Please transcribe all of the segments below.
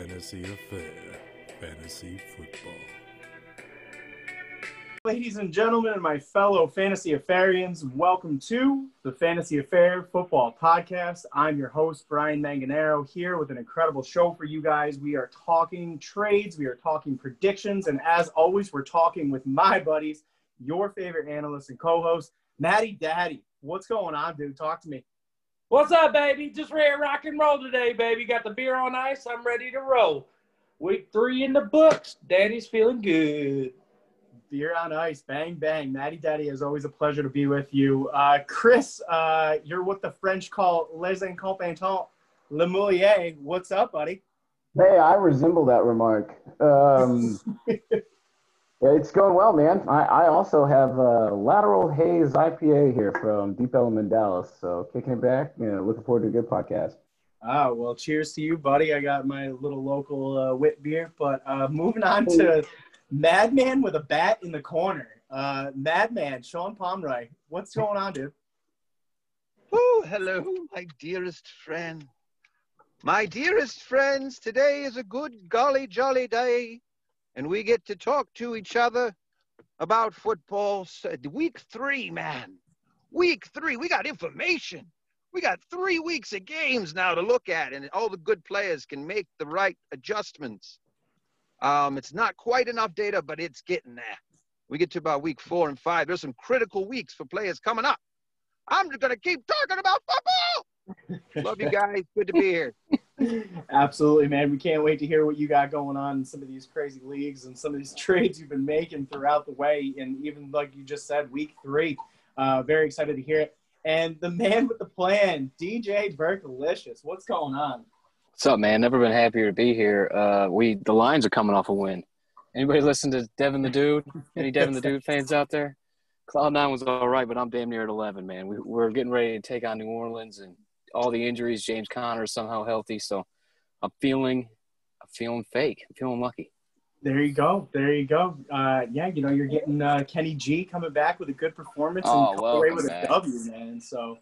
Fantasy Affair, Fantasy Football. Ladies and gentlemen, and my fellow Fantasy Affarians, welcome to the Fantasy Affair Football Podcast. I'm your host, Brian Manganero, here with an incredible show for you guys. We are talking trades, we are talking predictions, and as always, we're talking with my buddies, your favorite analyst and co host, Maddie Daddy. What's going on, dude? Talk to me. What's up, baby? Just ready to rock and roll today, baby. Got the beer on ice. I'm ready to roll. Week three in the books. Daddy's feeling good. Beer on ice, bang bang. Maddie Daddy, is always a pleasure to be with you. Uh, Chris, uh, you're what the French call les incompetents, le mouiller. What's up, buddy? Hey, I resemble that remark. Um, it's going well, man. I, I also have a lateral haze IPA here from Deep Ellum Dallas. So kicking it back, you know, looking forward to a good podcast. Ah, well, cheers to you, buddy. I got my little local uh, wit beer. But uh, moving on to Madman with a bat in the corner. Uh, Madman, Sean Pomeroy. What's going on, dude? Oh, hello, my dearest friend. My dearest friends, today is a good golly jolly day, and we get to talk to each other about football. Week three, man. Week three, we got information. We got three weeks of games now to look at, and all the good players can make the right adjustments. Um, it's not quite enough data, but it's getting there. We get to about week four and five. There's some critical weeks for players coming up. I'm just going to keep talking about football. Love you guys. Good to be here. Absolutely, man. We can't wait to hear what you got going on in some of these crazy leagues and some of these trades you've been making throughout the way. And even like you just said, week three. Uh, very excited to hear it. And the man with the plan, DJ Berkalicious. What's going on? What's up, man? Never been happier to be here. Uh, we the Lions are coming off a win. Anybody listen to Devin the Dude? Any Devin the Dude fans out there? Cloud nine was all right, but I'm damn near at eleven, man. We, we're getting ready to take on New Orleans, and all the injuries. James Conner is somehow healthy, so I'm feeling, I'm feeling fake. I'm feeling lucky. There you go. There you go. Uh, yeah, you know, you're getting uh, Kenny G coming back with a good performance Oh, and away with back. a W, man. So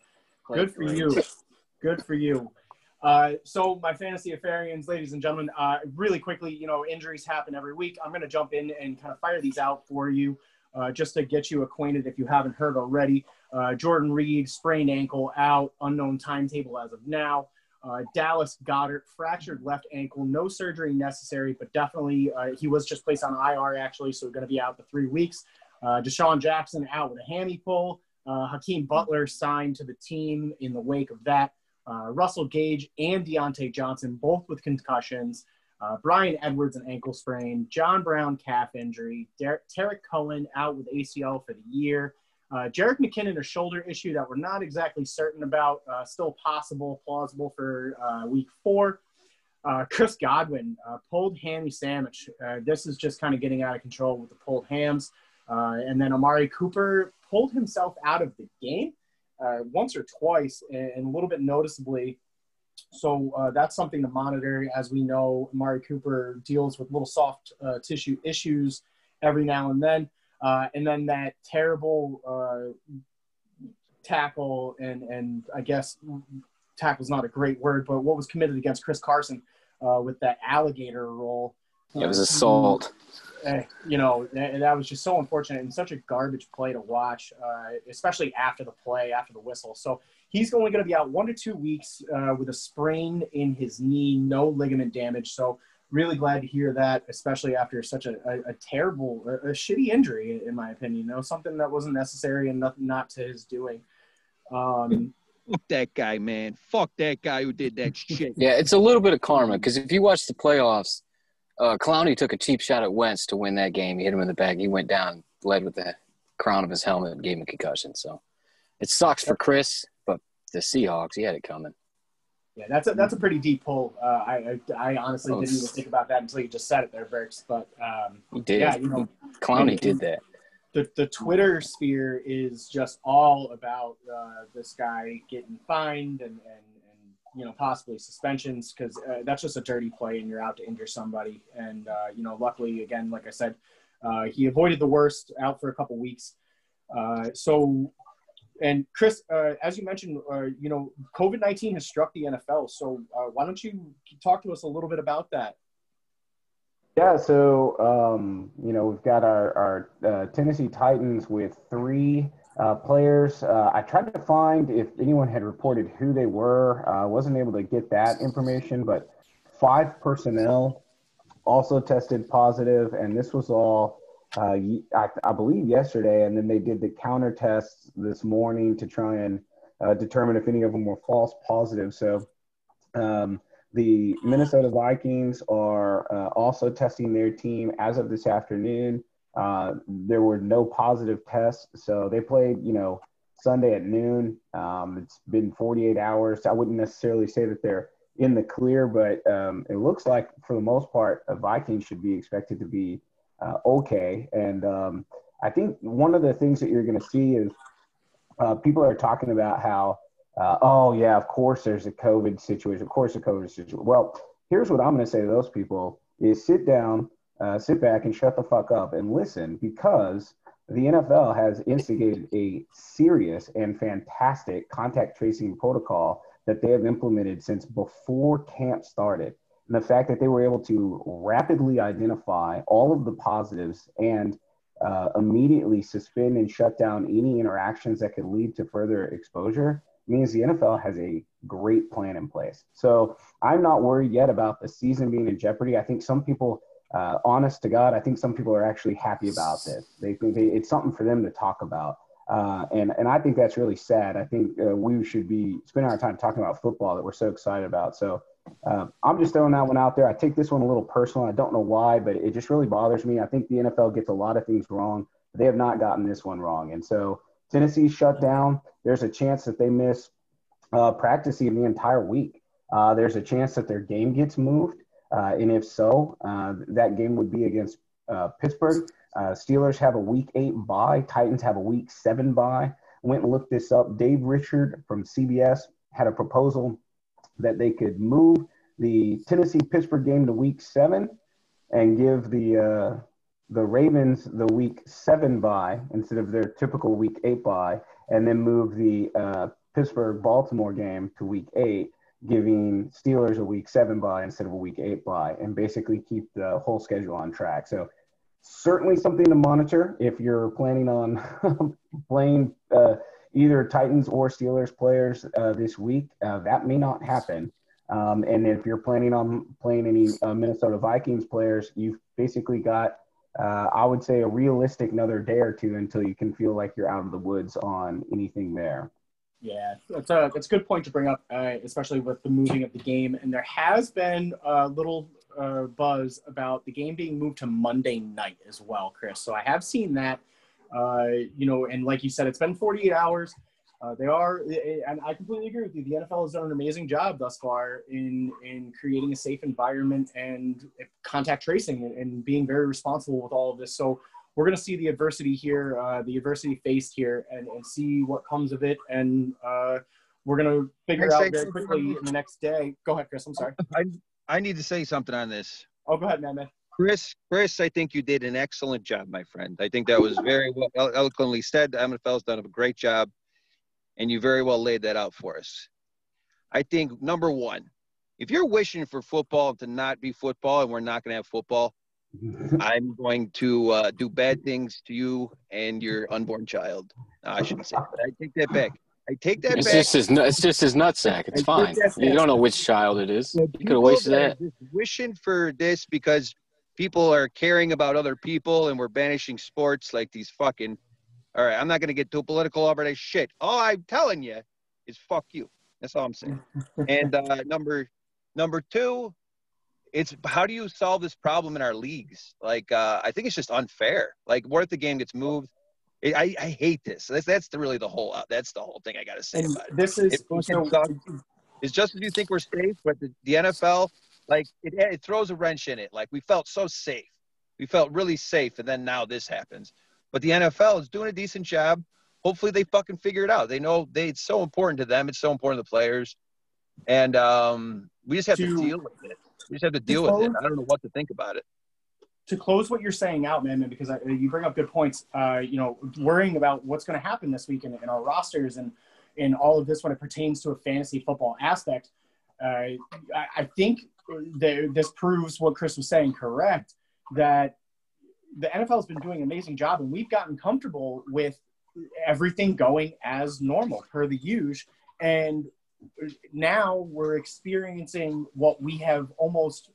good for Great. you. Good for you. Uh, so my fantasy affarians, ladies and gentlemen, uh, really quickly, you know, injuries happen every week. I'm going to jump in and kind of fire these out for you, uh, just to get you acquainted if you haven't heard already. Uh, Jordan Reed, sprained ankle, out, unknown timetable as of now. Uh, Dallas Goedert, fractured left ankle, no surgery necessary, but definitely uh, he was just placed on IR actually, so going to be out for three weeks. Uh, DeSean Jackson out with a hammy pull. Uh, Hakeem Butler signed to the team in the wake of that. Uh, Russell Gage and Diontae Johnson, both with concussions. Bryan Edwards, an ankle sprain. John Brown, calf injury. Tarik Cohen out with ACL for the year. Uh, Jerick McKinnon, a shoulder issue that we're not exactly certain about, uh, still possible, plausible for uh, week four. Uh, Chris Godwin, uh, pulled hammy sandwich. Uh, this is just kind of getting out of control with the pulled hams. And then Amari Cooper pulled himself out of the game once or twice and, and a little bit noticeably. So that's something to monitor. As we know, Amari Cooper deals with little soft tissue issues every now and then. Uh, and then that terrible uh, tackle, and, and I guess tackle's not a great word, but what was committed against Chris Carson uh, with that alligator roll. It was assault. Eh, you know, that, that was just so unfortunate and such a garbage play to watch, uh, especially after the play, after the whistle. So he's only going to be out one to two weeks uh, with a sprain in his knee, no ligament damage. So really glad to hear that, especially after such a, a, a terrible, a, a shitty injury, in my opinion. You know, something that wasn't necessary and nothing not to his doing. Um, Fuck that guy, man. Fuck that guy who did that shit. Yeah, it's a little bit of karma because if you watch the playoffs, uh, Clowney took a cheap shot at Wentz to win that game. He hit him in the back. He went down, led with the crown of his helmet, and gave him a concussion. So it sucks for Chris, but the Seahawks, he had it coming. Yeah, that's a that's a pretty deep pull. Uh, I, I I honestly Oh, didn't even think about that until you just said it there, Burks. But um, He did. yeah, you know, Clowney did that. the the Twitter sphere is just all about uh, this guy getting fined and and, and you know possibly suspensions because uh, that's just a dirty play and you're out to injure somebody. And uh, you know, luckily, again, like I said, uh, he avoided the worst, out for a couple weeks. Uh, so. And Chris, uh, as you mentioned, uh, you know, COVID nineteen has struck the NFL. So uh, why don't you talk to us a little bit about that? Yeah, so um, you know we've got our our uh, Tennessee Titans with three uh, players. Uh, I tried to find if anyone had reported who they were. I wasn't able to get that information, but five personnel also tested positive, and this was all uh, I, I, believe yesterday, and then they did the counter tests this morning to try and uh, determine if any of them were false positive. So um, the Minnesota Vikings are uh, also testing their team as of this afternoon. Uh, there were no positive tests, so they played, you know, Sunday at noon. Um, it's been 48 hours. I wouldn't necessarily say that they're in the clear, but um, it looks like for the most part, a Vikings should be expected to be uh, okay. And um, I think one of the things that you're going to see is uh, people are talking about how, uh, oh yeah, of course there's a COVID situation. Of course a COVID situation. Well, here's what I'm going to say to those people: is sit down, uh, sit back, and shut the fuck up and listen because the NFL has instigated a serious and fantastic contact tracing protocol that they have implemented since before camp started. And the fact that they were able to rapidly identify all of the positives and uh, immediately suspend and shut down any interactions that could lead to further exposure means the NFL has a great plan in place. So I'm not worried yet about the season being in jeopardy. I think some people, uh, honest to God, I think some people are actually happy about this. They think they, it's something for them to talk about. Uh, and and I think that's really sad. I think uh, we should be spending our time talking about football that we're so excited about. So uh, I'm just throwing that one out there. I take this one a little personal. I don't know why, but it just really bothers me. I think the NFL gets a lot of things wrong. But they have not gotten this one wrong. And so Tennessee shut down. There's a chance that they miss uh, practicing the entire week. Uh, there's a chance that their game gets moved. and if so, that game would be against Pittsburgh. Uh, Steelers have a week eight bye. Titans have a week seven bye. Went and looked this up. Dave Richard from CBS had a proposal that they could move the Tennessee Pittsburgh game to week seven and give the uh, the Ravens the week seven bye instead of their typical week eight bye, and then move the uh, Pittsburgh Baltimore game to week eight, giving Steelers a week seven bye instead of a week eight bye, and basically keep the whole schedule on track. So certainly something to monitor if you're planning on playing uh, either Titans or Steelers players uh, this week. Uh, that may not happen. Um, and if you're planning on playing any uh, Minnesota Vikings players, you've basically got, uh, I would say, a realistic another day or two until you can feel like you're out of the woods on anything there. Yeah, that's a that's a good point to bring up, uh, especially with the moving of the game. And there has been a little uh, buzz about the game being moved to Monday night as well, Chris. So I have seen that. Uh, you know, and like you said, it's been 48 hours. Uh, they are, and I completely agree with you. The NFL has done an amazing job thus far in in creating a safe environment and contact tracing and, and being very responsible with all of this. So we're going to see the adversity here, uh, the adversity faced here, and, and see what comes of it. And uh, we're going to figure out very quickly in the next day. Go ahead, Chris. I'm sorry. I, I need to say something on this. Oh, go ahead, man. man. Chris, Chris, I think you did an excellent job, my friend. I think that was very well eloquently said. The NFL's done a great job, and you very well laid that out for us. I think number one, if you're wishing for football to not be football and we're not going to have football, I'm going to uh, do bad things to you and your unborn child. No, I shouldn't say, that, but I take that back. I take that it's back. Just his, it's just his nutsack. It's fine. You don't know which child it is. You could have wasted that. Wishing for this because people are caring about other people and we're banishing sports like these fucking. All right, I'm not going to get too political over this shit. All I'm telling you is fuck you. That's all I'm saying. and uh, number number two, it's how do you solve this problem in our leagues? Like, uh, I think it's just unfair. Like, what if the game gets moved? I, I hate this. That's that's the, really the whole uh, that's the whole thing I got to say and about it. This is so, it's just as you think we're safe, but the, the NFL like it, it throws a wrench in it. Like we felt so safe, we felt really safe, and then now this happens. But the NFL is doing a decent job. Hopefully they fucking figure it out. They know they it's so important to them. It's so important to the players, and um, we just have to, to deal with it. We just have to deal with it. I don't know what to think about it to close what you're saying out, man, because I, you bring up good points. Uh, you know, worrying about what's going to happen this week in, in, our rosters and in all of this when it pertains to a fantasy football aspect. Uh, I, I, think that this proves what Chris was saying correct. that the NFL has been doing an amazing job, and we've gotten comfortable with everything going as normal per the use. And now we're experiencing what we have almost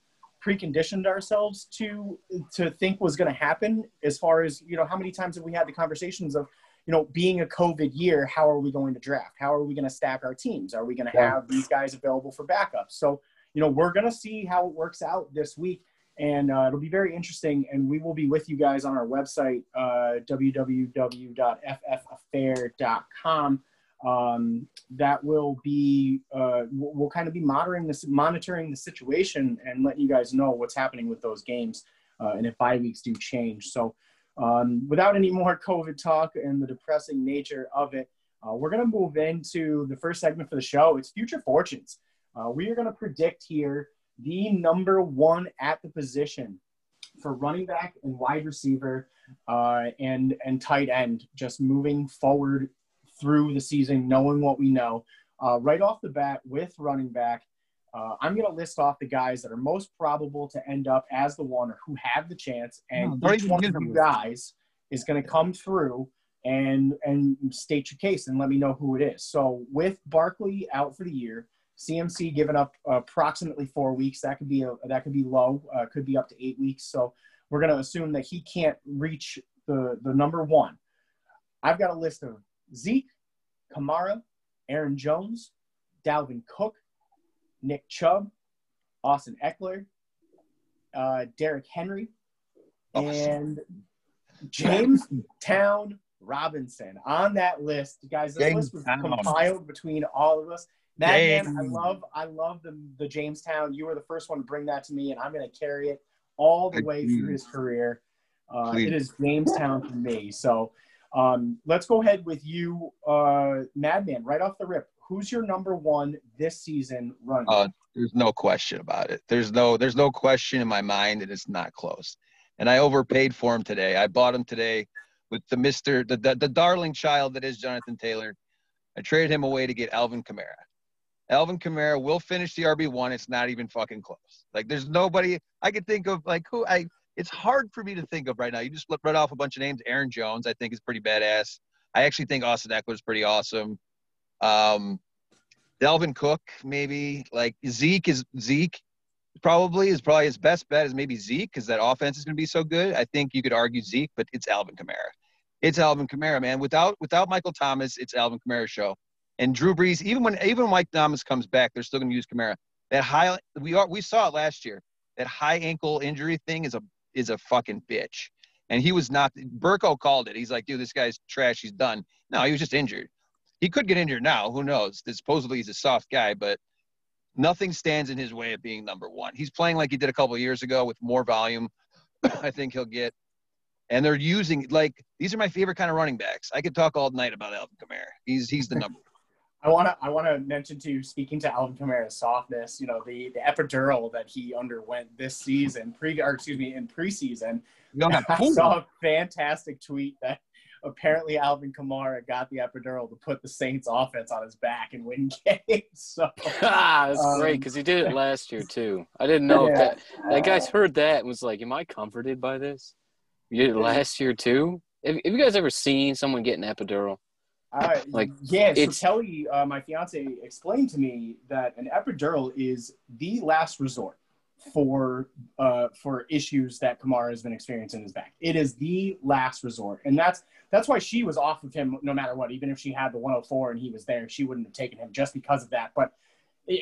preconditioned ourselves to to think was going to happen as far as you know how many times have we had the conversations of you know being a covid year how are we going to draft how are we going to stack our teams are we going to Yeah. have these guys available for backups so you know we're going to see how it works out this week and uh, it'll be very interesting and we will be with you guys on our website uh, www.ffaffair.com um, that will be uh, we'll, kind of be monitoring this monitoring the situation and letting you guys know what's happening with those games uh, and if bye weeks do change. So um, without any more covid talk and the depressing nature of it uh, we're going to move into the first segment for the show. It's future fortunes uh, we are going to predict here the number one at the position for running back and wide receiver uh, and and tight end just moving forward through the season, knowing what we know. Uh, right off the bat with running back, uh, I'm going to list off the guys that are most probable to end up as the one or who have the chance, and No, each one of you guys is going to come through and and state your case and let me know who it is. So with Barkley out for the year, CMC given up approximately four weeks. That could be a that could be low. Uh, could be up to eight weeks. So we're going to assume that he can't reach the the number one. I've got a list of Zeke, Kamara, Aaron Jones, Dalvin Cook, Nick Chubb, Austin Ekeler, uh, Derrick Henry, and James Town Robinson on that list. Guys, this list was compiled between all of us. Madman, I love I love the the Jamestown. You were the first one to bring that to me, and I'm gonna carry it all the way through his career. Uh, it is Jamestown for me. So um, let's go ahead with you, uh, Madman, right off the rip. Who's your number one this season running? Uh, There's no question about it. There's no there's no question in my mind that it's not close. And I overpaid for him today. I bought him today with the Mister the, the the darling child that is Jonathan Taylor. I traded him away to get Alvin Kamara. Alvin Kamara will finish the RB one. It's not even fucking close. Like there's nobody I could think of like who I. It's hard for me to think of right now. You just read off a bunch of names. Aaron Jones, I think, is pretty badass. I actually think Austin Ekeler is pretty awesome. Um, Dalvin Cook, maybe like Zeke is Zeke probably is probably his best bet is maybe Zeke because that offense is going to be so good. I think you could argue Zeke, but it's Alvin Kamara. It's Alvin Kamara, man. Without without Michael Thomas, it's Alvin Kamara's show. And Drew Brees, even when even Mike Thomas comes back, they're still going to use Kamara. That high we are we saw it last year. That high ankle injury thing is a is a fucking bitch. And he was not. Burko called it. He's like, dude, this guy's trash. He's done. No, he was just injured. He could get injured now. Who knows? Supposedly he's a soft guy, but nothing stands in his way of being number one. He's playing like he did a couple years ago with more volume. I think he'll get. And they're using like these are my favorite kind of running backs. I could talk all night about Alvin Kamara. He's he's the number. I want to I want to mention to you, speaking to Alvin Kamara's softness, you know the the epidural that he underwent this season, pre or excuse me, in preseason. You don't have I saw a fantastic tweet that apparently Alvin Kamara got the epidural to put the Saints offense on his back and win games. So ah, that's Um, great because he did it last year too. I didn't know Yeah. that that guy's heard that and was like, "Am I comforted by this?" You did it last year too. Have, have you guys ever seen someone get an epidural? Uh, Like, yeah, so Kelly, uh, my fiance, explained to me that an epidural is the last resort for uh, for issues that Kamara has been experiencing in his back. It is the last resort, and that's that's why she was off of him no matter what. Even if she had the 104 and he was there, she wouldn't have taken him just because of that. But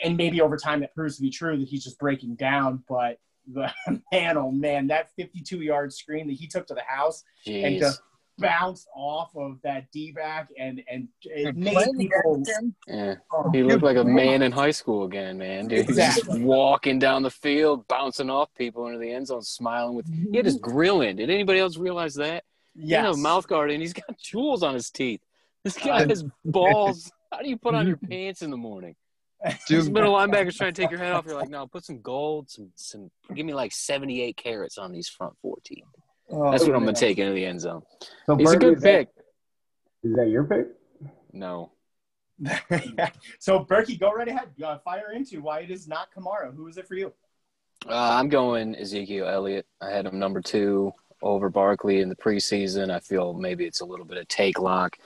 and maybe over time that proves to be true that he's just breaking down. But the man, oh man, that 52 yard screen that he took to the house and just bounced off of that D back and and it made people. Yeah. oh, He looked like a man in high school again, man. Dude, He was just walking down the field, bouncing off people into the end zone, smiling with. He had his mhm. grill in. Did anybody else realize that? Yeah, had yes. a mouth guard, and he's got jewels on his teeth. This guy has balls. How do you put on your mm-hmm. pants in the morning? These dude. middle linebackers trying to take your head off. You're like, no, put some gold, some, some. Give me like 78 carats on these front 14. Oh, That's what I'm gonna take into the end zone. So He's a good is pick. Is that your pick? No, so Berkey, go right ahead. Uh, fire into why it is not Kamara. Who is it for you? Uh, I'm going Ezekiel Elliott. I had him number two over Barkley in the preseason. I feel maybe it's a little bit of take lock.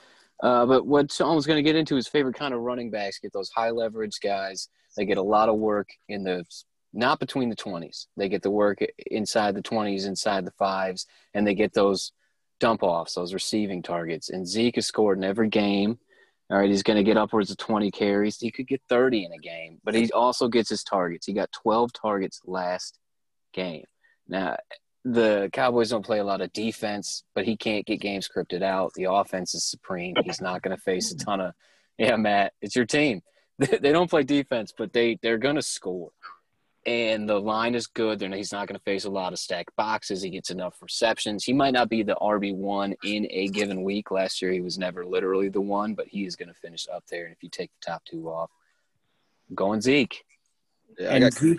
Uh, but what Sean going to get into his favorite kind of running backs get those high leverage guys. They get a lot of work in the not between the 20s. They get the work inside the 20s, inside the fives, and they get those dump offs, those receiving targets. And Zeke has scored in every game. All right, he's going to get upwards of 20 carries. He could get 30 in a game, but he also gets his targets. He got 12 targets last game. Now, the Cowboys don't play a lot of defense, but he can't get games scripted out. The offense is supreme. He's not going to face a ton of, yeah, Matt, it's your team. They don't play defense, but they, they're going to score and the line is good. Then he's not going to face a lot of stacked boxes. He gets enough receptions. He might not be the RB one in a given week. Last year he was never literally the one, but he is going to finish up there. And if you take the top two off, I'm going Zeke. Yeah, and Zeke,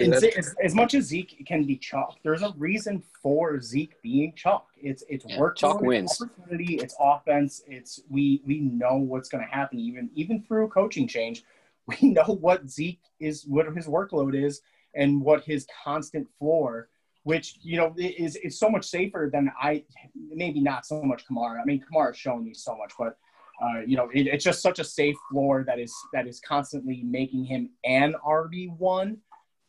and as, as, much as Zeke can be chalk, there's a reason for Zeke being chalk. It's it's yeah, work chalk wins. opportunity. It's offense. It's we we know what's going to happen even even through coaching change we know what Zeke is, what his workload is, and what his constant floor, which you know is is so much safer than I maybe not so much Kamara. I mean, Kamara's shown me so much, but uh, you know it, it's just such a safe floor that is that is constantly making him an RB one.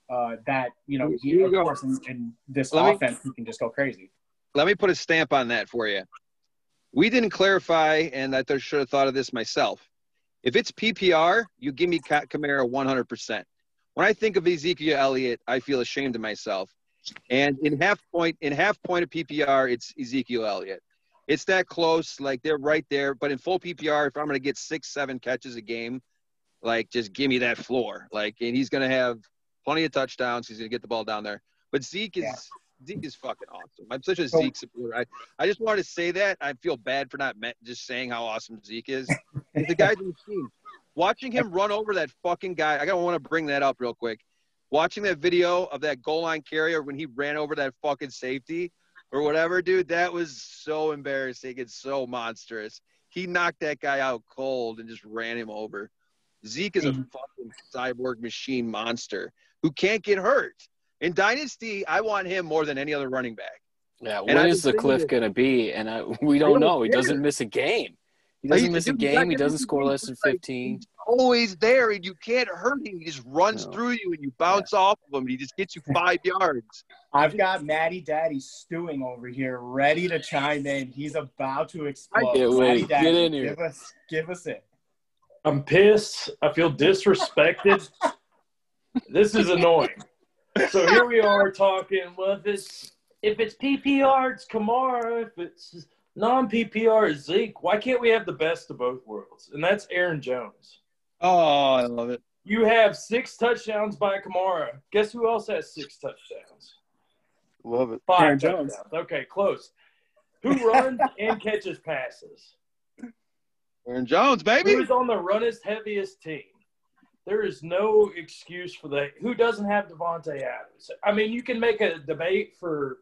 Uh, that you know, he, of course, in, in this let offense, me, he can just go crazy. Let me put a stamp on that for you. We didn't clarify, and I should have thought of this myself. If it's PPR, you give me Kamara 100%. When I think of Ezekiel Elliott, I feel ashamed of myself. And in half point, in half point of PPR, it's Ezekiel Elliott. It's that close, like they're right there. But in full PPR, if I'm going to get six, seven catches a game, like just give me that floor. Like, and he's going to have plenty of touchdowns. He's going to get the ball down there. But Zeke is yeah. Zeke is fucking awesome. I'm such a Zeke supporter. I, I just wanted to say that. I feel bad for not just saying how awesome Zeke is. the guy's machine. Watching him run over that fucking guy, I gotta want to bring that up real quick. Watching that video of that goal line carrier when he ran over that fucking safety or whatever, dude, that was so embarrassing. It's so monstrous. He knocked that guy out cold and just ran him over. Zeke is a mm. fucking cyborg machine monster who can't get hurt. In Dynasty, I want him more than any other running back. Yeah, what is the cliff going to be? And I, we don't, don't know. He doesn't miss a game. He doesn't miss a game. He doesn't score less than 15. He's always there, and you can't hurt him. He just runs no. through you, and you bounce yeah. off of him, and he just gets you five yards. I've got Matty Daddy stewing over here, ready to chime in. He's about to explode. I can't wait. Daddy, Get in here. Give us, give us it. I'm pissed. I feel disrespected. this is annoying so here we are talking. Well, if it's if it's PPR, it's Kamara. If it's non PPR, it's Zeke. Why can't we have the best of both worlds? And that's Aaron Jones. Oh, I love it. You have six touchdowns by Kamara. Guess who else has six touchdowns? Love it. Five Aaron touchdowns. Jones. Okay, close. Who runs and catches passes? Aaron Jones, baby. Who's on the runnest heaviest team? There is no excuse for that. Who doesn't have Davante Adams? I mean, you can make a debate for,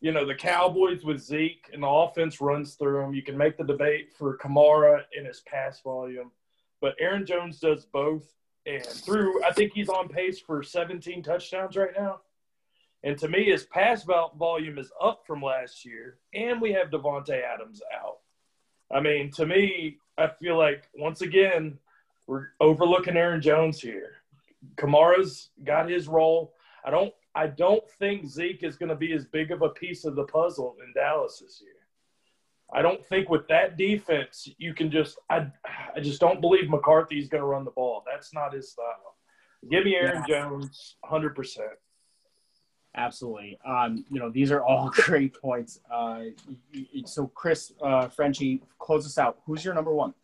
you know, the Cowboys with Zeke and the offense runs through them. You can make the debate for Kamara and his pass volume, but Aaron Jones does both. And through, I think he's on pace for 17 touchdowns right now. And to me, his pass volume is up from last year, and we have Davante Adams out. I mean, to me, I feel like once again we're overlooking Aaron Jones here. Kamara's got his role. I don't I don't think Zeke is going to be as big of a piece of the puzzle in Dallas this year. I don't think with that defense you can just I I just don't believe McCarthy's going to run the ball. That's not his style. Give me Aaron yeah. Jones 100%. Absolutely. Um, you know, these are all great points. Uh, so, Chris uh, Frenchie, close us out. Who's your number one?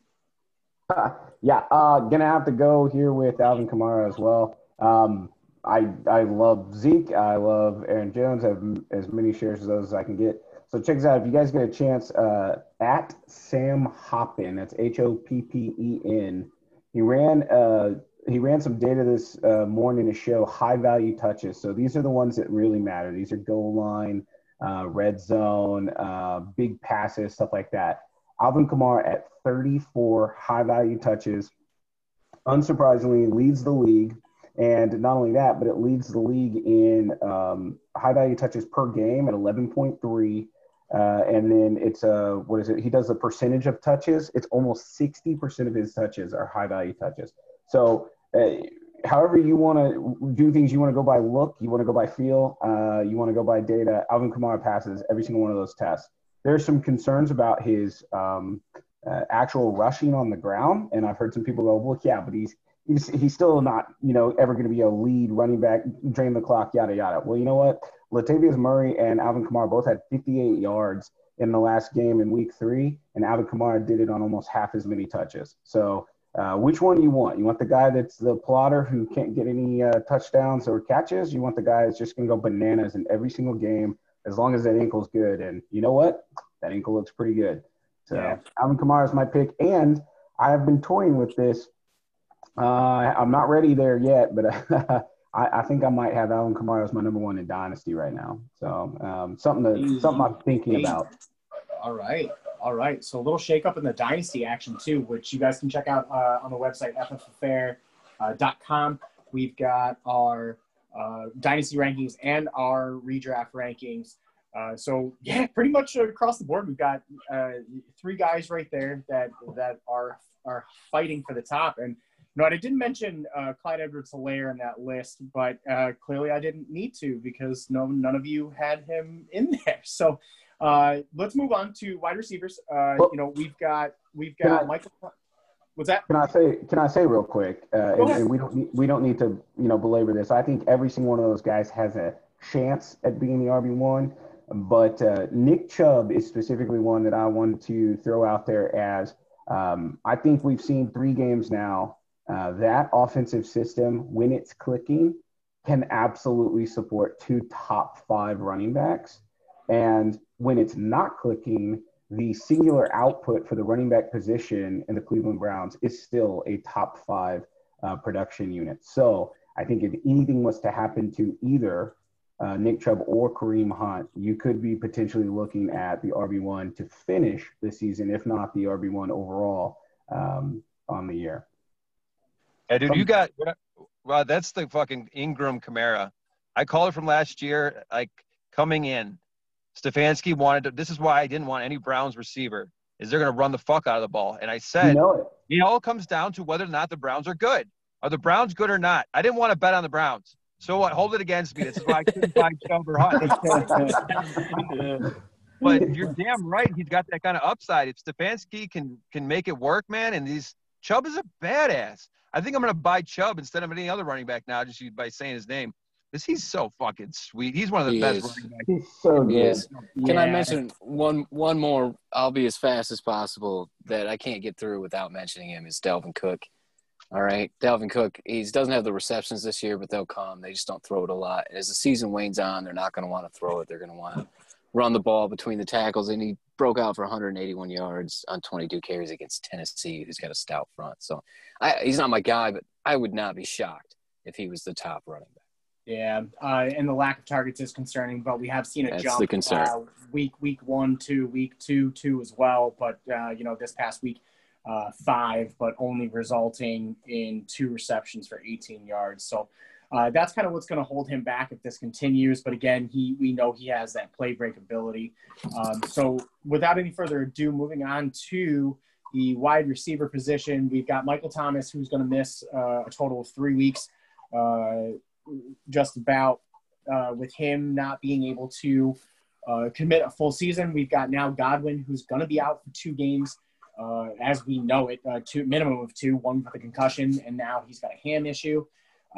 yeah, uh, gonna have to go here with Alvin Kamara as well. Um, I I love Zeke. I love Aaron Jones. I have as many shares of those as I can get. So check this out. If you guys get a chance, uh, at Sam Hoppen, that's H O P P E N. He ran uh, he ran some data this uh, morning to show high value touches. So these are the ones that really matter. These are goal line, uh, red zone, uh, big passes, stuff like that. Alvin Kamara at 34 high value touches, unsurprisingly leads the league. And not only that, but it leads the league in um, high value touches per game at 11.3. Uh, and then it's a what is it? He does a percentage of touches. It's almost 60% of his touches are high value touches. So, uh, however you want to do things, you want to go by look, you want to go by feel, uh, you want to go by data. Alvin Kamara passes every single one of those tests. There's some concerns about his um, uh, actual rushing on the ground, and I've heard some people go, "Well, yeah, but he's he's he's still not you know ever going to be a lead running back, drain the clock, yada yada." Well, you know what? Latavius Murray and Alvin Kamara both had 58 yards in the last game in Week Three, and Alvin Kamara did it on almost half as many touches. So. Uh, which one do you want? You want the guy that's the plotter who can't get any uh, touchdowns or catches? You want the guy that's just going to go bananas in every single game as long as that ankle's good. And you know what? That ankle looks pretty good. So yeah. Alvin Kamara is my pick, and I have been toying with this. Uh, I'm not ready there yet, but I, I, think I might have Alvin Kamara as my number one in Dynasty right now. So um, something to, something I'm thinking about. All right, all right. So a little shakeup in the Dynasty action too, which you guys can check out uh, on the website ffaffair.com. Uh, We've got our uh, Dynasty rankings and our redraft rankings. Uh, so yeah, pretty much across the board, we've got uh, three guys right there that that are are fighting for the top. And you know, I didn't mention uh, Clyde Edwards-Helaire in that list, but uh, clearly I didn't need to because no none of you had him in there. So uh, let's move on to wide receivers. Uh, you know, we've got we've got Michael. What's that? Can I say? Can I say real quick? and, and we don't we don't need to you know belabor this. I think every single one of those guys has a chance at being the RB one. But uh, Nick Chubb is specifically one that I wanted to throw out there as um, I think we've seen three games now. Uh, that offensive system, when it's clicking, can absolutely support two top five running backs. And when it's not clicking, the singular output for the running back position in the Cleveland Browns is still a top five uh, production unit. So I think if anything was to happen to either uh, Nick Chubb or Kareem Hunt, you could be potentially looking at the RB1 to finish the season, if not the RB1 overall um, on the year. Hey, dude, you got, well, that's the fucking Ingram Kamara. I called it from last year, like coming in. Stefanski wanted to, this is why I didn't want any Browns receiver, is they're going to run the fuck out of the ball. And I said, you know it. it all comes down to whether or not the Browns are good. Are the Browns good or not? I didn't want to bet on the Browns. So what? Hold it against me. This is why I couldn't buy Chubb or Hunt. but you're damn right. He's got that kind of upside. If Stefanski can can make it work, man, and these Chubb is a badass. I think I'm gonna buy Chubb instead of any other running back now, just by saying his name. Because he's so fucking sweet. He's one of the he best is. running backs. He's so good. Yes. Can. I mention one one more? I'll be as fast as possible that I can't get through without mentioning him. Is Dalvin Cook. All right, Dalvin Cook. He doesn't have the receptions this year, but they'll come. They just don't throw it a lot. As the season wanes on, they're not going to want to throw it. They're going to want to run the ball between the tackles. And he broke out for 181 yards on 22 carries against Tennessee, who's got a stout front. So I, he's not my guy, but I would not be shocked if he was the top running back. Yeah, uh, and the lack of targets is concerning, but we have seen a That's jump the concern. Uh, week week one, two, week two, two as well. But uh, you know, this past week uh, five, but only resulting in two receptions for 18 yards. So uh, that's kind of what's going to hold him back if this continues. But again, he we know he has that play break ability. Um, so without any further ado, moving on to the wide receiver position, we've got Michael Thomas, who's going to miss uh, a total of three weeks, uh, just about. Uh, with him not being able to uh, commit a full season, we've got now Godwin, who's going to be out for two games uh, as we know it, uh, two minimum of two, one for the concussion, and now he's got a ham issue.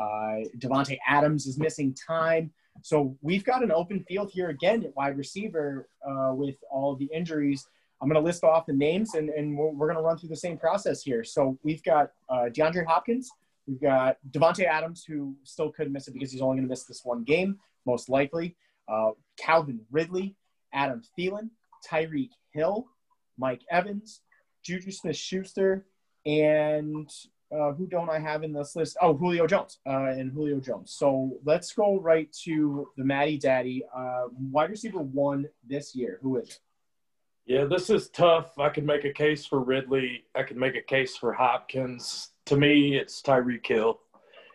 Uh, Davante Adams is missing time. So we've got an open field here again at wide receiver uh, with all the injuries. I'm going to list off the names and, and we're, we're going to run through the same process here. So we've got DeAndre Hopkins. We've got Davante Adams, who still could miss it because he's only going to miss this one game, most likely. Uh, Calvin Ridley, Adam Thielen, Tyreek Hill, Mike Evans, Juju Smith Schuster, and uh, who don't I have in this list? Oh, Julio Jones uh, and Julio Jones. So let's go right to the Matty Daddy. Uh, wide receiver one this year. Who is it? Yeah, this is tough. I could make a case for Ridley. I could make a case for Hopkins. To me, it's Tyreek Hill.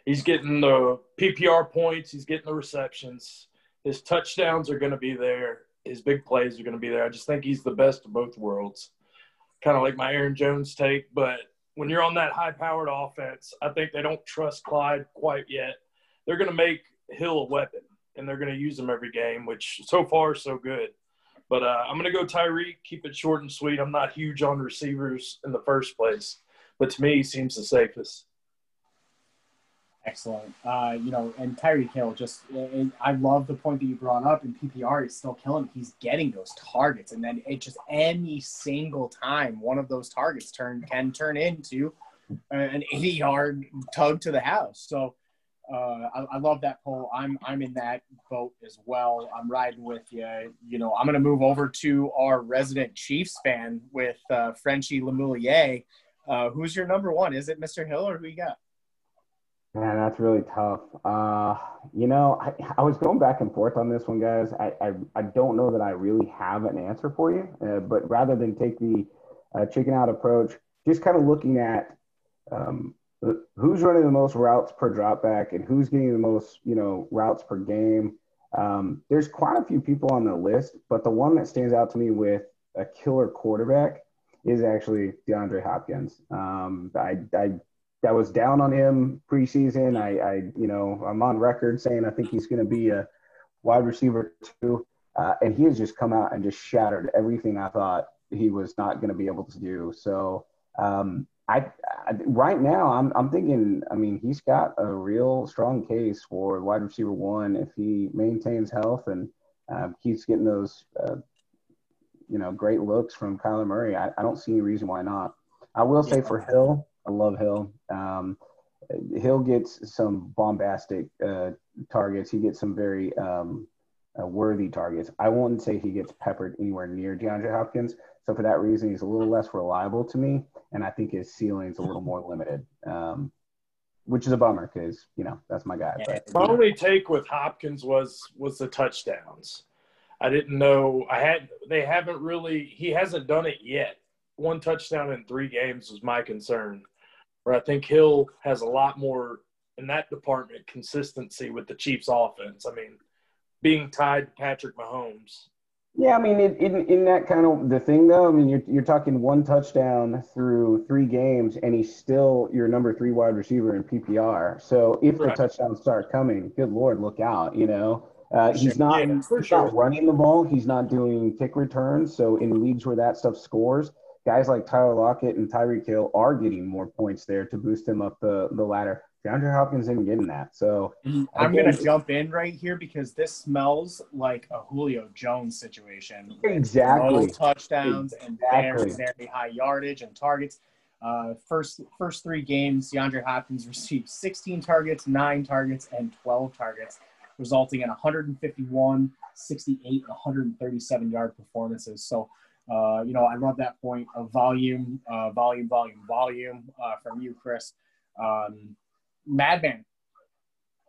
He's getting the PPR points. He's getting the receptions. His touchdowns are going to be there. His big plays are going to be there. I just think he's the best of both worlds. Kind of like my Aaron Jones take, but when you're on that high-powered offense, I think they don't trust Clyde quite yet. They're going to make Hill a weapon, and they're going to use him every game, which so far so good. But uh, I'm going to go Tyreek. Keep it short and sweet. I'm not huge on receivers in the first place, but to me, he seems the safest. Excellent. Uh, you know, and Tyreek Hill, just I love the point that you brought up. In PPR, he's still killing. He's getting those targets, and then it just any single time one of those targets turn can turn into an 80-yard tug to the house. So uh, I, I, love that poll. I'm I'm in that boat as well. I'm riding with you. You know, I'm going to move over to our resident Chiefs fan with uh, Frenchie Lemoulier. Uh, who's your number one? Is it Mr. Hill or who you got? Man, that's really tough. Uh, you know, I, I was going back and forth on this one, guys. I, I, I don't know that I really have an answer for you, uh, but rather than take the uh, chicken out approach, just kind of looking at um, who's running the most routes per dropback and who's getting the most, you know, routes per game. Um, there's quite a few people on the list, but the one that stands out to me with a killer quarterback is actually DeAndre Hopkins. Um, I, I that was down on him preseason. I, I you know, I'm on record saying I think he's going to be a wide receiver too. Uh, and he has just come out and just shattered everything I thought he was not going to be able to do. So um, I, I, right now I'm I'm thinking. I mean, he's got a real strong case for wide receiver one if he maintains health and uh, keeps getting those, uh, you know, great looks from Kyler Murray. I, I don't see any reason why not. I will say for Hill, I love Hill. Um, Hill gets some bombastic uh, targets. He gets some very um, uh, worthy targets. I wouldn't say he gets peppered anywhere near DeAndre Hopkins. So for that reason, he's a little less reliable to me, and I think his ceiling is a little more limited, um, which is a bummer because you know that's my guy. But, my only take with Hopkins was was the touchdowns. I didn't know I had. They haven't really. He hasn't done it yet. One touchdown in three games was my concern where I think Hill has a lot more in that department consistency with the Chiefs offense. I mean, being tied to Patrick Mahomes. Yeah, I mean, in, in, in that kind of the thing though, I mean, you're you're talking one touchdown through three games, and he's still your number three wide receiver in PPR. So if right. the touchdowns start coming, good lord, look out! You know, uh, he's not yeah, he's sure. not running the ball. He's not doing kick returns. So in leagues where that stuff scores, guys like Tyler Lockett and Tyreek Hill are getting more points there to boost him up the, the ladder. DeAndre Hopkins isn't getting that. So mm-hmm. I'm going to jump in right here because this smells like a Julio Jones situation. Exactly. touchdowns exactly. and very, very high yardage and targets. Uh, first first three games, DeAndre Hopkins received 16 targets, nine targets, and 12 targets, resulting in 151, 68, and 137 yard performances. So uh, you know, I love that point of volume, uh, volume, volume, volume uh, from you, Chris. Um, Madman,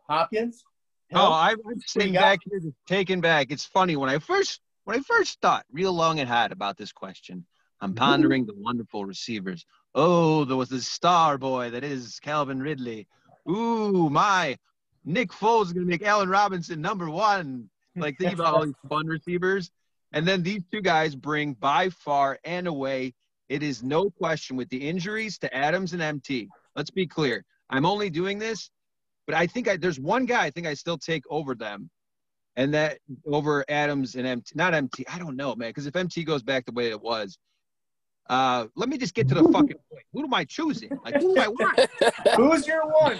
Hopkins. Hill, oh, I'm sitting back here, taken back. It's funny when I first when I first thought real long and hard about this question. I'm pondering the wonderful receivers. Oh, there was the star boy that is Calvin Ridley. Ooh, my Nick Foles is going to make Allen Robinson number one. Like, think about all these fun receivers. And then these two guys bring by far and away, it is no question with the injuries to Adams and MT. Let's be clear. I'm only doing this, but I think I, there's one guy I think I still take over them, and that over Adams and MT. Not MT. I don't know, man, because if MT goes back the way it was, uh, let me just get to the fucking point. Who am I choosing? Like, who do I want? Who's your one?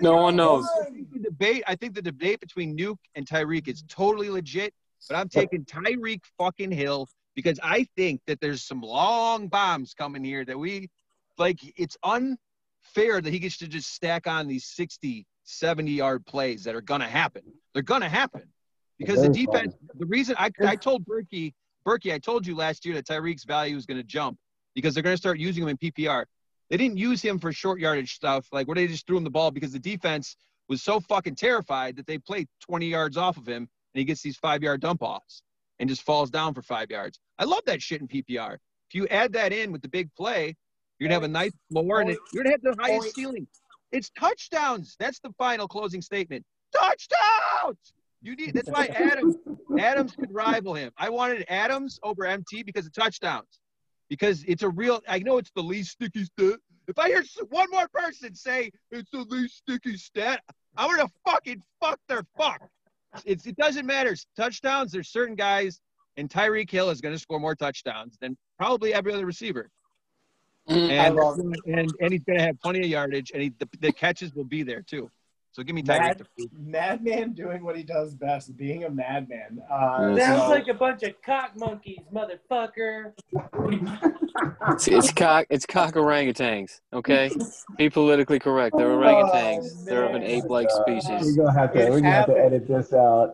no one knows. I think the debate. I think the debate between Nuke and Tyreek is totally legit. But I'm taking Tyreek fucking Hill because I think that there's some long bombs coming here that we like. It's unfair that he gets to just stack on these 60, 70 yard plays that are going to happen. They're going to happen because the defense, the reason I, I told Berkey, Berkey, I told you last year that Tyreek's value is going to jump because they're going to start using him in PPR. They didn't use him for short yardage stuff, like where they just threw him the ball because the defense was so fucking terrified that they played 20 yards off of him and he gets these five yard dump offs and just falls down for five yards. I love that shit in PPR. If you add that in with the big play, you're gonna have a nice floor and it, you're gonna have the highest ceiling. It's touchdowns. That's the final closing statement. Touchdowns. You need. That's why Adams Adams could rival him. I wanted Adams over MT because of touchdowns. Because it's a real. I know it's the least sticky stat. If I hear one more person say it's the least sticky stat, I'm gonna fucking fuck their fuck. It's, it doesn't matter. Touchdowns. There's certain guys, and Tyreek Hill is going to score more touchdowns than probably every other receiver. Mm, And, and and he's going to have plenty of yardage, and he, the, the catches will be there too. So give me Tyreek. Mad, madman doing what he does best, being a madman. Uh, Sounds so- like a bunch of cock monkeys, motherfucker. It's, it's cock. It's cock orangutans. Okay, be politically correct. They're orangutans. Oh, They're of an ape-like species. We're species. gonna have to. It We're gonna have to edit this out.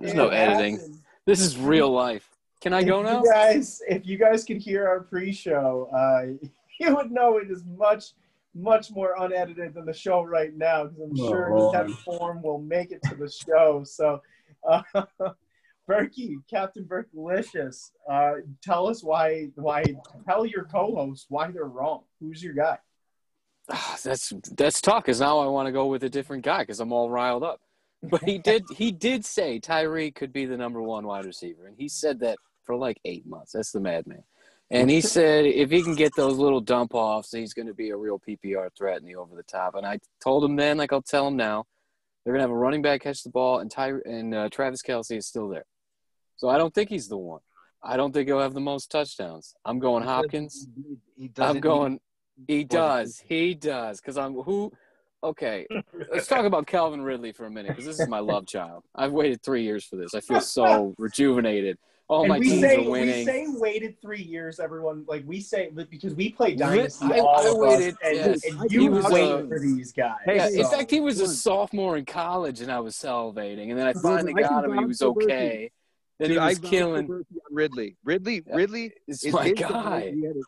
There's no It editing. happens. This is real life. Can I if go now? You guys, if you guys could hear our pre-show, uh, you would know it is much, much more unedited than the show right now because I'm Oh, sure Lord. that form will make it to the show. So, uh, Berkey, Captain Berkelicious, uh, tell us why, why, tell your co-hosts why they're wrong. Who's your guy? Ah, that's that's tough because now I want to go with a different guy because I'm all riled up. But he did he did say Tyreek could be the number one wide receiver, and he said that for like eight months. That's the madman. And he said if he can get those little dump offs, he's going to be a real PPR threat in the over the top. And I told him then, like I'll tell him now, they're going to have a running back catch the ball, and Ty and uh, Travis Kelce is still there. So I don't think he's the one. I don't think he'll have the most touchdowns. I'm going Hopkins. He I'm going. He does. He does. Because I'm who. Okay, let's talk about Calvin Ridley for a minute because this is my love child. I've waited three years for this. I feel so rejuvenated. All and my we teams say are we say waited three years. Everyone like we say because we play dynasty. I- all I of waited, us, and, yes. and He you was, wait uh, for these guys. yeah, in fact, he was a sophomore in college, and I was salivating. And then I finally I got him, and he was okay. Then Dude, he was vouch for killing. Berkey Ridley. Ridley. Yeah. Ridley It's is my guy. We had a-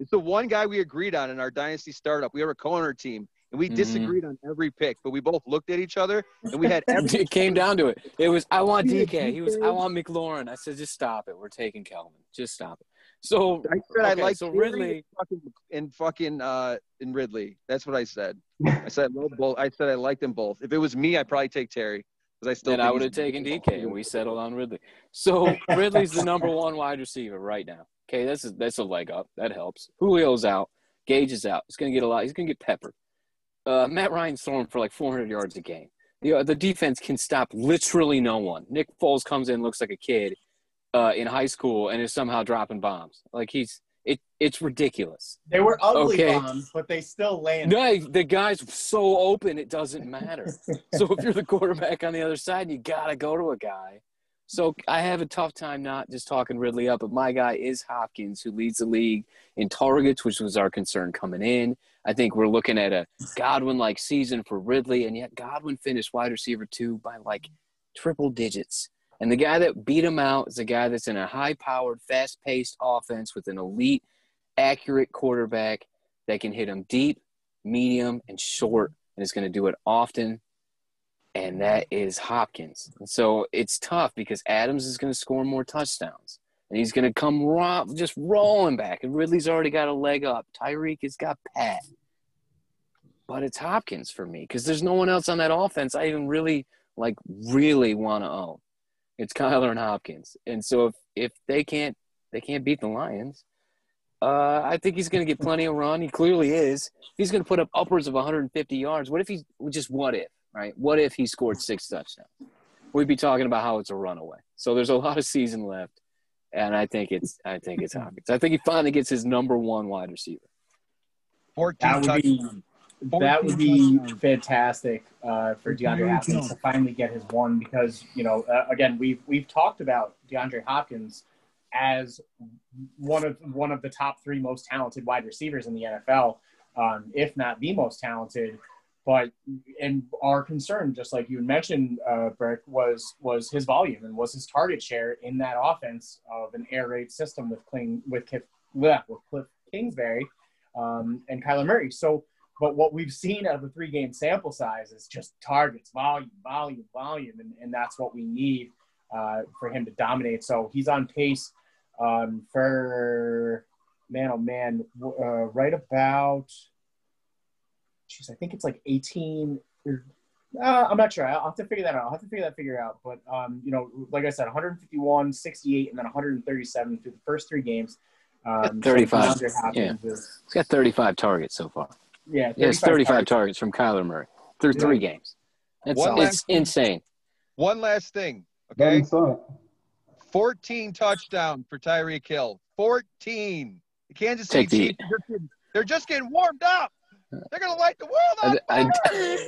It's the one guy we agreed on in our dynasty startup. We were a co-owner team, and we Mhm. disagreed on every pick, but we both looked at each other, and we had every. It came down to it. It was I want DK. He was I want McLaurin. I said just stop it. We're taking Calvin. Just stop it. So I said I like so Ridley and fucking, uh and Ridley. That's what I said. I said I love both. I said I liked them both. If it was me, I'd probably take Terry because I still. think I would have taken DK, and we settled on Ridley. So Ridley's the number one wide receiver right now. Okay, that's a, that's a leg up. That helps. Julio's out. Gage is out. He's gonna get a lot. He's gonna get peppered. Uh, Matt Ryan's throwing for like 400 yards a game. The uh, the defense can stop literally no one. Nick Foles comes in, looks like a kid uh, in high school, and is somehow dropping bombs. Like he's it. It's ridiculous. They were ugly Okay. bombs, but they still landed. No, the guy's so open, it doesn't matter. so if you're the quarterback on the other side, you gotta go to a guy. So I have a tough time not just talking Ridley up, but my guy is Hopkins, who leads the league in targets, which was our concern coming in. I think we're looking at a Godwin-like season for Ridley, and yet Godwin finished wide receiver two by like triple digits. And the guy that beat him out is a guy that's in a high-powered, fast-paced offense with an elite, accurate quarterback that can hit him deep, medium, and short, and is going to do it often. And that is Hopkins. And so it's tough because Adams is going to score more touchdowns. And he's going to come just rolling back. And Ridley's already got a leg up. Tyreek has got Pat. But it's Hopkins for me because there's no one else on that offense I even really, like, really want to own. It's Kyler and Hopkins. And so if, if they can't they can't beat the Lions, uh, I think he's going to get plenty of run. He clearly is. He's going to put up upwards of 150 yards. What if he's just what if, right? What if he scored six touchdowns? We'd be talking about how it's a runaway. So there's a lot of season left, and I think it's I think it's Hopkins. I think he finally gets his number one wide receiver. 14 That would be touchdowns. that would be touchdowns. fantastic uh, for DeAndre Hopkins to finally get his one because you know uh, again we've we've talked about DeAndre Hopkins as one of one of the top three most talented wide receivers in the NFL, um, if not the most talented. But and our concern, just like you mentioned, uh, Brick, was was his volume and was his target share in that offense of an air raid system with Kling with Kif, with Kliff Kingsbury um, and Kyler Murray. So, but what we've seen out of the three game sample size is just targets, volume, volume, volume, and, and that's what we need uh, for him to dominate. So he's on pace um, for man, oh man, uh, right about geez, I think it's like 18. Or, uh, I'm not sure. I'll have to figure that out. I'll have to figure that figure out. But um, you know, like I said, 151, 68, and then 137 through the first three games. Um, 35, DeAndre Hopkins is- He's got 35 targets so far. yeah, He has 35 targets. targets from Kyler Murray through three games. It's, One it's last- insane. One last thing, okay? Doesn't 14 touchdown for Tyreek Hill. 14. The Kansas City Take the- they're, they're just getting warmed up. They're going to light the world I, up. I-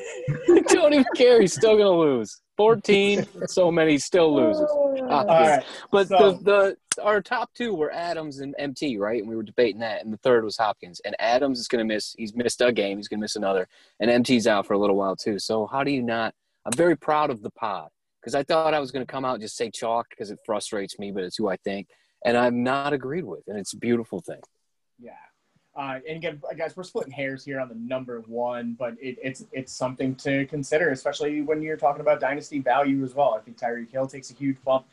I don't even care. He's still going to lose. 14, so many still loses. Oh. Ah, All right. But So- the, the our top two were Adams and MT, right? And we were debating that. And the third was Hopkins. And Adams is going to miss. He's missed a game. He's going to miss another. And MT's out for a little while too. So how do you not? I'm very proud of the pod because I thought I was going to come out and just say chalk because it frustrates me, but it's who I think, and I'm not agreed with, and it's a beautiful thing. Yeah. Uh, and again, guys, we're splitting hairs here on the number one, but it, it's it's something to consider, especially when you're talking about dynasty value as well. I think Tyreek Hill takes a huge bump,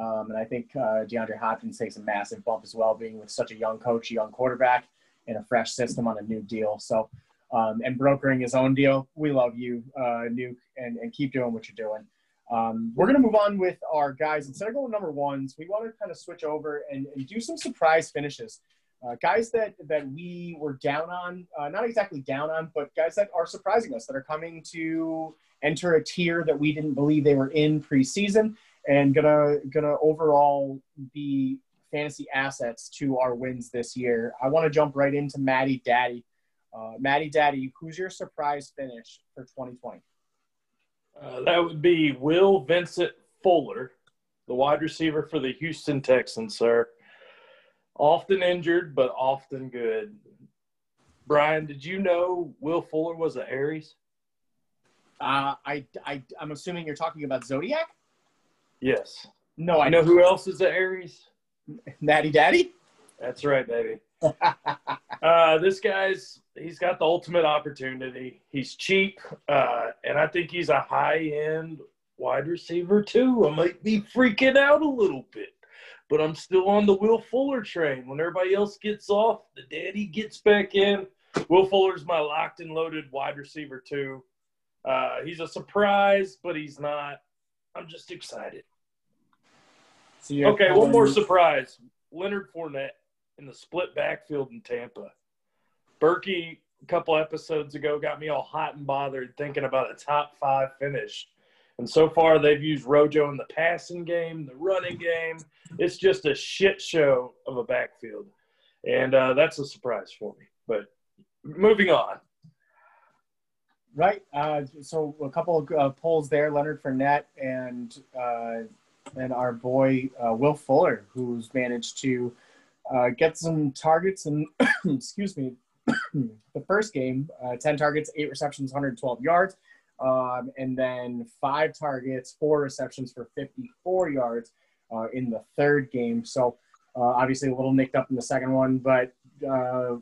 um, and I think uh, DeAndre Hopkins takes a massive bump as well, being with such a young coach, a young quarterback, and a fresh system on a new deal. So, um, and brokering his own deal. We love you, uh, Nuke, and, and keep doing what you're doing. Um, we're going to move on with our guys. Instead of going number ones, we want to kind of switch over and, and do some surprise finishes. Uh, guys that, that we were down on, uh, not exactly down on, but guys that are surprising us, that are coming to enter a tier that we didn't believe they were in preseason and gonna gonna overall be fantasy assets to our wins this year. I want to jump right into Maddie Daddy. Uh, Maddie Daddy, who's your surprise finish for 2020? Uh, that would be Will Vincent Fuller, the wide receiver for the Houston Texans, sir. Often injured, but often good. Brian, did you know Will Fuller was an Aries? Uh, I, I, I'm assuming you're talking about Zodiac? Yes. No, I I know who else is an Aries? Natty Daddy? That's right, baby. Uh, this guy's he's got the ultimate opportunity. He's cheap, uh, and I think he's a high end wide receiver too. I might be freaking out a little bit, but I'm still on the Will Fuller train. When everybody else gets off, the daddy gets back in. Will Fuller's my locked and loaded wide receiver too. Uh, he's a surprise, but he's not. I'm just excited. So Okay, one more surprise. Leonard Fournette in the split backfield in Tampa. Berkey, a couple episodes ago, got me all hot and bothered thinking about a top five finish. And so far, they've used Rojo in the passing game, the running game. It's just a shit show of a backfield. And uh, that's a surprise for me. But moving on. Right. Uh, so a couple of uh, polls there: Leonard Fournette and uh, and our boy uh, Will Fuller, who's managed to uh, get some targets and excuse me, the first game, uh, ten targets, eight receptions, 112 yards, um, and then five targets, four receptions for 54 yards uh, in the third game. So uh, obviously a little nicked up in the second one, but. Uh,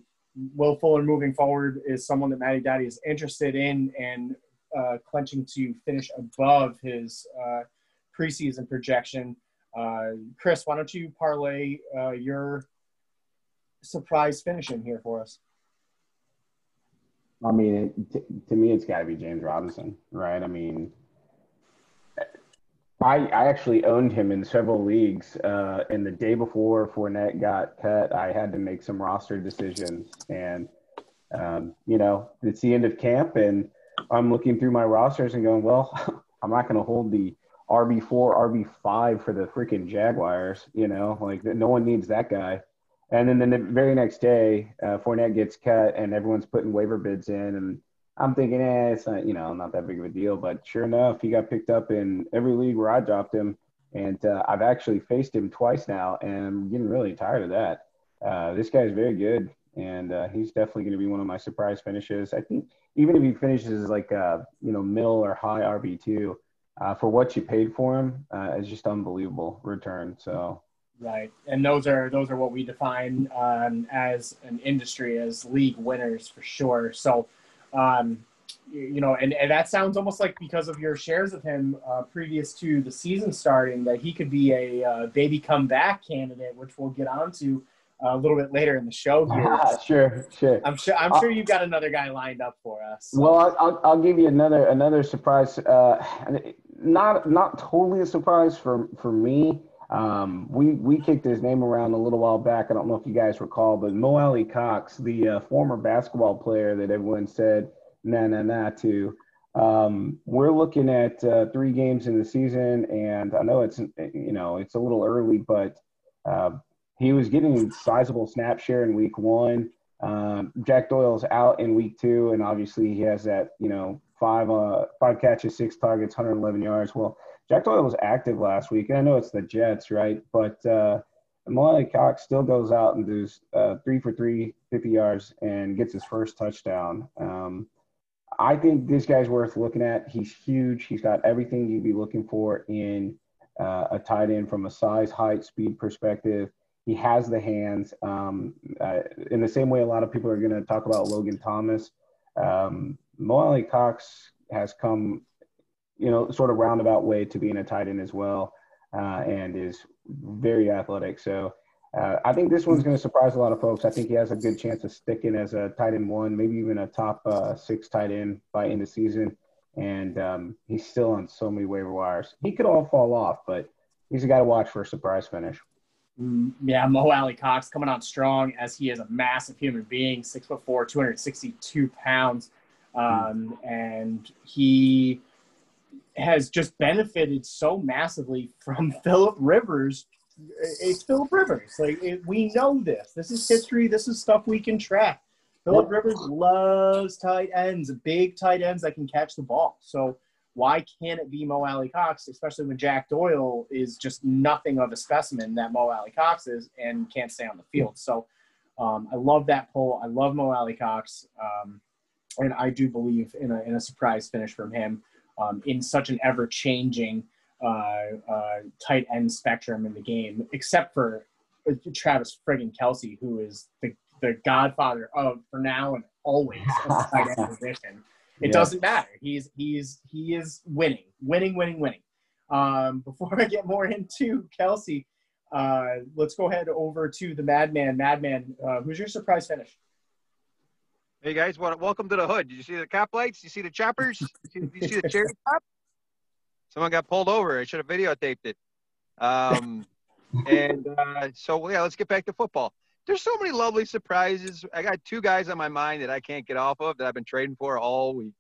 Will Fuller moving forward is someone that Matty Daddy is interested in and uh, clenching to finish above his uh, preseason projection. Uh, Chris, why don't you parlay your surprise finish in here for us? I mean, it, to, me, it's got to be James Robinson, right? I mean, I I actually owned him in several leagues. Uh, and the day before Fournette got cut, I had to make some roster decisions, and um, you know, it's the end of camp, and I'm looking through my rosters and going, well, I'm not going to hold the RB four, RB five for the freaking Jaguars. You know, like no one needs that guy. And then, the very next day, uh, Fournette gets cut, and everyone's putting waiver bids in, and I'm thinking, eh, it's not, you know, not that big of a deal. But sure enough, he got picked up in every league where I dropped him, and uh, I've actually faced him twice now, and I'm getting really tired of that. Uh, this guy's very good, and uh, he's definitely going to be one of my surprise finishes. I think even if he finishes like uh, you know middle or high RB two, uh, for what you paid for him, uh, it's just unbelievable return. So. Right, and those are those are what we define um, as an industry as league winners for sure. So, um, you, know, and, and that sounds almost like because of your shares of him uh, previous to the season starting, that he could be a uh, baby comeback candidate, which we'll get onto a little bit later in the show here. sure, sure. I'm sure. I'm sure you've got another guy lined up for us. Well, I'll, I'll, I'll give you another another surprise. Uh, not not totally a surprise for for me. Um, we we kicked his name around a little while back. I don't know if you guys recall, but Mo Alie-Cox, the uh, former basketball player that everyone said na na na to. Um, we're looking at uh, three games in the season, and I know it's you know it's a little early, but uh, he was getting sizable snap share in week one. Um, Jack Doyle's out in week two, and obviously he has that you know five uh, five catches, six targets, 111 yards. Well, Jack Doyle was active last week, and I know it's the Jets, right? But uh, Mo Cox still goes out and does uh, three for three, 50 yards, and gets his first touchdown. Um, I think this guy's worth looking at. He's huge. He's got everything you'd be looking for in uh, a tight end from a size, height, speed perspective. He has the hands. Um, uh, in the same way, a lot of people are going to talk about Logan Thomas. Um, Mo Cox has come, you know, sort of roundabout way to being a tight end as well, uh, and is very athletic. So uh, I think this one's going to surprise a lot of folks. I think he has a good chance of sticking as a tight end one, maybe even a top uh, six tight end by end of season. And um, he's still on so many waiver wires. He could all fall off, but he's a guy to watch for a surprise finish. Mm, yeah, Mo Alie-Cox coming on strong as he is a massive human being, six foot four, 262 pounds. Um, and he has just benefited so massively from Philip Rivers. It's Philip Rivers. Like it, we know this. This is history. This is stuff we can track. Philip Rivers loves tight ends, big tight ends that can catch the ball. So why can't it be Mo Alie-Cox, especially when Jack Doyle is just nothing of a specimen that Mo Alie-Cox is and can't stay on the field? So um, I love that poll. I love Mo Alie-Cox. Um, and I do believe in a, in a surprise finish from him um, in such an ever changing uh, uh, tight end spectrum in the game, except for uh, Travis friggin' Kelce, who is the, the godfather of for now and always of tight end position. It yeah. doesn't matter. He's he's he is winning, winning, winning, winning. Um, before I get more into Kelce, uh, let's go ahead over to the Madman. Madman, uh, who's your surprise finish? Hey guys, welcome to the hood. Did you see the cop lights? You see the choppers? Did you see the cherry top? Someone got pulled over. I should have videotaped it. Um, and uh, so yeah, let's get back to football. There's so many lovely surprises. I got two guys on my mind that I can't get off of that I've been trading for all week.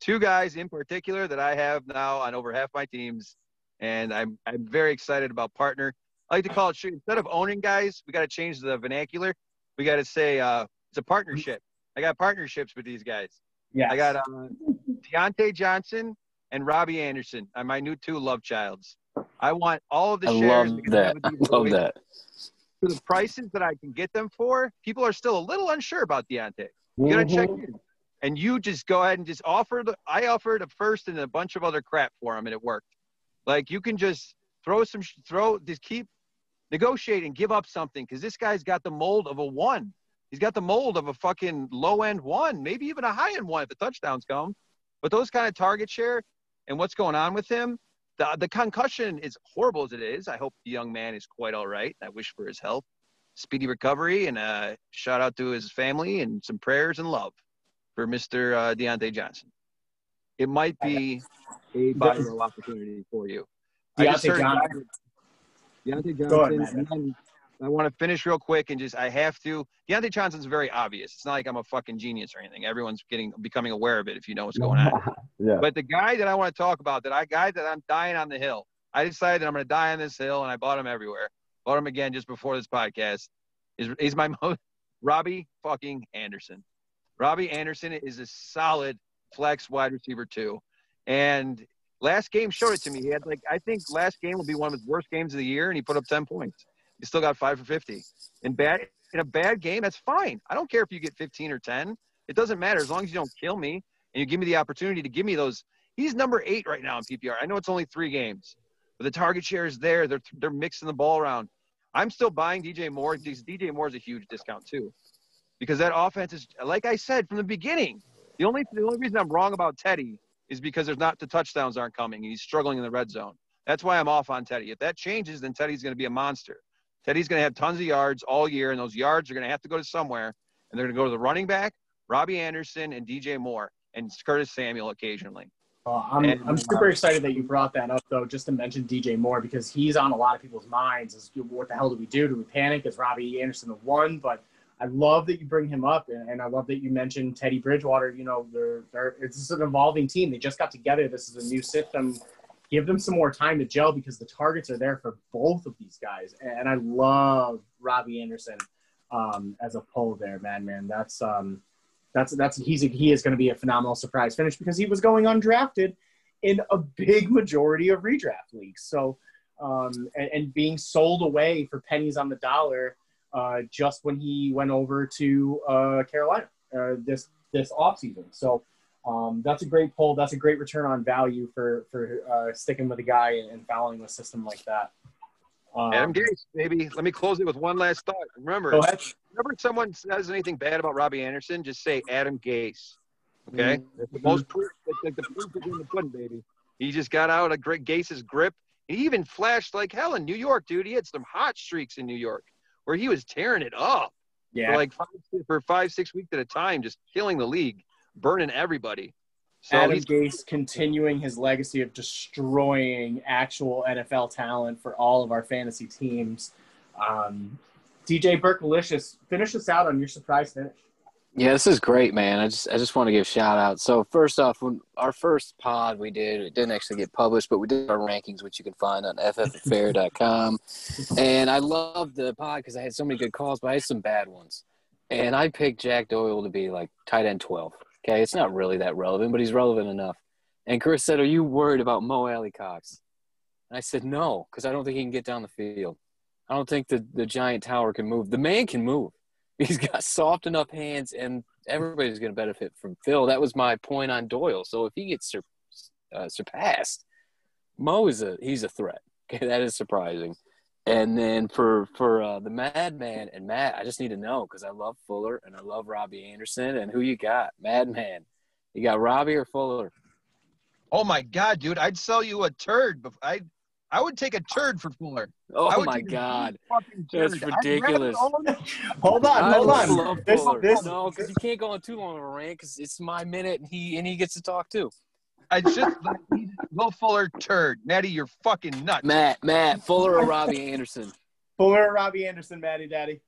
Two guys in particular that I have now on over half my teams, and I'm I'm very excited about partner. I like to call it instead of owning guys, we got to change the vernacular. We got to say uh, it's a partnership. I got partnerships with these guys. Yeah. I got uh, Diontae Johnson and Robbie Anderson are my new two love childs. I want all of the I shares. Love that. I love that. For the prices that I can get them for, people are still a little unsure about Diontae. You gotta mm-hmm. check in. And you just go ahead and just offer the I offered a first and a bunch of other crap for him and it worked. Like you can just throw some throw just keep negotiating, give up something because this guy's got the mold of a one. He's got the mold of a fucking low end one, maybe even a high end one if the touchdowns come. But those kind of target share and what's going on with him, the, the concussion is horrible as it is. I hope the young man is quite all right. I wish for his health, speedy recovery, and uh, shout out to his family and some prayers and love for Mr. Uh, Diontae Johnson. It might be a viable opportunity for you. Diontae Johnson. Diontae Johnson. Ahead, I want to finish real quick and just I have to. Diontae Johnson's very obvious. It's not like I'm a fucking genius or anything. Everyone's getting becoming aware of it if you know what's going on. yeah. But the guy that I want to talk about, that I guy that I'm dying on the hill. I decided that I'm going to die on this hill, and I bought him everywhere. Bought him again just before this podcast. Is is my most Robbie fucking Anderson. Robbie Anderson is a solid flex wide receiver too, and last game showed it to me. He had like I think last game will be one of his worst games of the year, and he put up ten points. You still got five for 50. In bad in a bad game, that's fine. I don't care if you get 15 or 10. It doesn't matter as long as you don't kill me and you give me the opportunity to give me those. He's number eight right now in PPR. I know it's only three games, but the target share is there. They're they're mixing the ball around. I'm still buying DJ Moore because DJ Moore is a huge discount too, because that offense is like I said from the beginning. The only the only reason I'm wrong about Teddy is because there's not the touchdowns aren't coming and he's struggling in the red zone. That's why I'm off on Teddy. If that changes, then Teddy's going to be a monster. Teddy's going to have tons of yards all year, and those yards are going to have to go to somewhere. And they're going to go to the running back, Robbie Anderson, and DJ Moore, and Curtis Samuel occasionally. Uh, I'm, And- I'm super excited that you brought that up, though, just to mention DJ Moore because he's on a lot of people's minds. Is what the hell do we do? Do we panic? Is Robbie Anderson the one? But I love that you bring him up, and, and I love that you mentioned Teddy Bridgewater. You know, they're, they're it's an evolving team. They just got together. This is a new system. Give them some more time to gel because the targets are there for both of these guys, and I love Robbie Anderson um, as a pull there, man. Man, that's um, that's that's he's he is going to be a phenomenal surprise finish because he was going undrafted in a big majority of redraft leagues. So um, and, and being sold away for pennies on the dollar uh, just when he went over to uh, Carolina uh, this this offseason. So um, that's a great pull. That's a great return on value for for uh, sticking with a guy and, and following a system like that. Um, Adam Gase, baby. Let me close it with one last thought. Remember, whenever someone says anything bad about Robbie Anderson, just say Adam Gase. Okay, Mhm. the most proof. Like the proof is in the pudding, baby. He just got out of Greg Gase's grip. He even flashed like hell in New York, dude. He had some hot streaks in New York where he was tearing it up Yeah, for like five, for five, six weeks at a time, just killing the league, burning everybody. So Adam he's Gase continuing his legacy of destroying actual NFL talent for all of our fantasy teams. Um, DJ Berkelicious, finish us out on your surprise finish. Yeah, this is great, man. I just I just want to give a shout out. So first off, when our first pod we did, it didn't actually get published, but we did our rankings, which you can find on ffaffair.com. And I loved the pod because I had so many good calls, but I had some bad ones. And I picked Jack Doyle to be like tight end twelve. Okay, it's not really that relevant, but he's relevant enough. And Chris said, "Are you worried about Mo Alie-Cox?" And I said, "No, because I don't think he can get down the field. I don't think the the giant tower can move. The man can move." He's got soft enough hands, and everybody's going to benefit from Phil. That was my point on Doyle. So if he gets sur- uh, surpassed, Mo is a he's a threat. Okay, that is surprising. And then for for uh, the Madman and Matt, I just need to know because I love Fuller and I love Robbie Anderson. And who you got, Madman? You got Robbie or Fuller? oh my god, dude! I'd sell you a turd. Bef- I I would take a turd for Fuller. Oh my God, That's turd. I'd rather ridiculous. Hold on, I hold love on. This, this, no, because you can't go on too long of a rant because it's my minute and he and he gets to talk too. I just like, Will Fuller turd. Natty, you're fucking nuts. Matt, Matt, Fuller or Robbie Anderson? Fuller, or Robbie Anderson, Matty Daddy.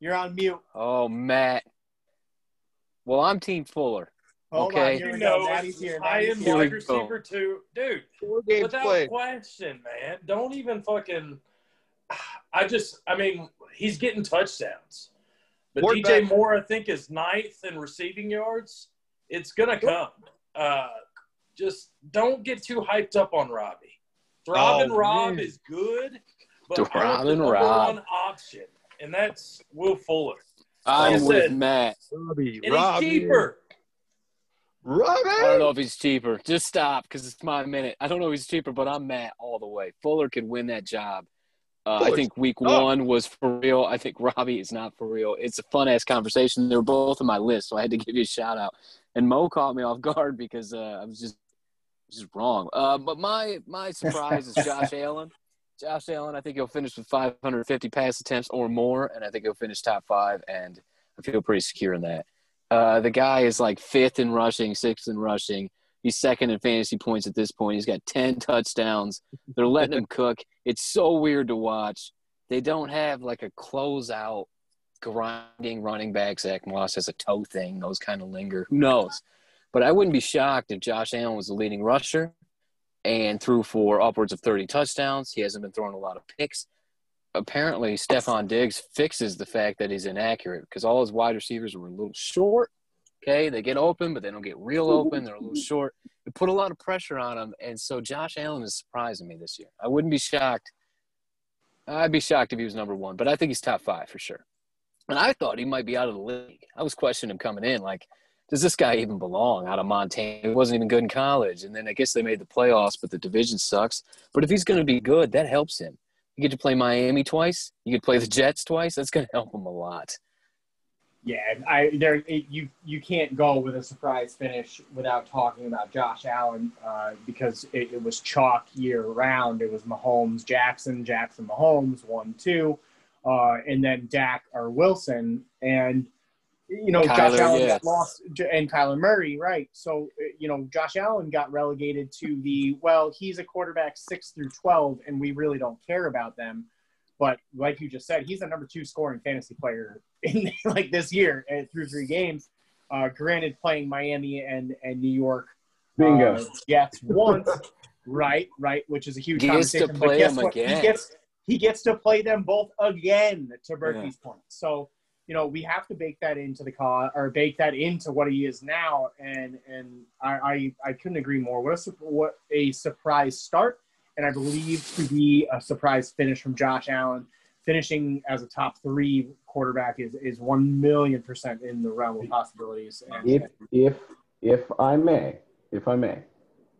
You're on mute. Oh, Matt. Well, I'm Team Fuller. Hold Okay. on. Here You we know, go. Maddie's here. high Maddie's end here. Here wide receiver too, dude. Four games Without played. question, man. Don't even fucking. I just, I mean, he's getting touchdowns, but More DJ back- Moore, I think, is ninth in receiving yards. It's gonna come. Uh, just don't get too hyped up on Robbie. Throbbing Oh, Rob man. is good, but I want the Throbbing Rob. one option, and that's Will Fuller. I'm Like with said- Matt. Robbie, And he's cheaper. Robbie. I don't know if he's cheaper. Just stop because it's my minute. I don't know if he's cheaper, but I'm Matt all the way. Fuller could win that job. Uh, I think week tough. one was for real. I think Robbie is not for real. It's a fun ass conversation. They were both on my list, so I had to give you a shout out. And Mo caught me off guard because uh, I was just just wrong. Uh, but my my surprise is Josh Allen. Josh Allen, I think he'll finish with 550 pass attempts or more, and I think he'll finish top five. And I feel pretty secure in that. Uh, the guy is like fifth in rushing, sixth in rushing. He's second in fantasy points at this point. He's got 10 touchdowns. They're letting him cook. It's so weird to watch. They don't have like a closeout grinding running back. Zach Moss has a toe thing. Those kind of linger. Who knows? But I wouldn't be shocked if Josh Allen was the leading rusher and threw for upwards of 30 touchdowns. He hasn't been throwing a lot of picks. Apparently, Stefon Diggs fixes the fact that he's inaccurate because all his wide receivers were a little short. Okay, they get open, but they don't get real open. They're a little short. It put a lot of pressure on him, and so Josh Allen is surprising me this year. I wouldn't be shocked. I'd be shocked if he was number one, but I think he's top five for sure. And I thought he might be out of the league. I was questioning him coming in, like, does this guy even belong out of Montana? He wasn't even good in college, and then I guess they made the playoffs, but the division sucks. But if he's going to be good, that helps him. You get to play Miami twice. You get to play the Jets twice. That's going to help him a lot. Yeah, I there you you can't go with a surprise finish without talking about Josh Allen uh, because it, it was chalk year round. It was Mahomes, Jackson, Jackson, Mahomes, one two, uh, and then Dak or Wilson, and you know Josh Allen yeah. got lost, and Kyler Murray, right? So uh, you know Josh Allen got relegated to the well, he's a quarterback six through twelve, and we really don't care about them. But like you just said, he's the number two scoring fantasy player in like this year uh, through three games. Uh, granted, playing Miami and and New York Bingo. uh, Jets once, right, right, which is a huge Gets to play but guess them what? again. He gets he gets to play them both again. To Yeah. Point, so you know we have to bake that into the call or bake that into what he is now, and and I I, I couldn't agree more. What a what a surprise start, and I believe to be a surprise finish from Josh Allen. Finishing as a top three quarterback is, is one million percent in the realm of possibilities. And, If if if I may, if I may.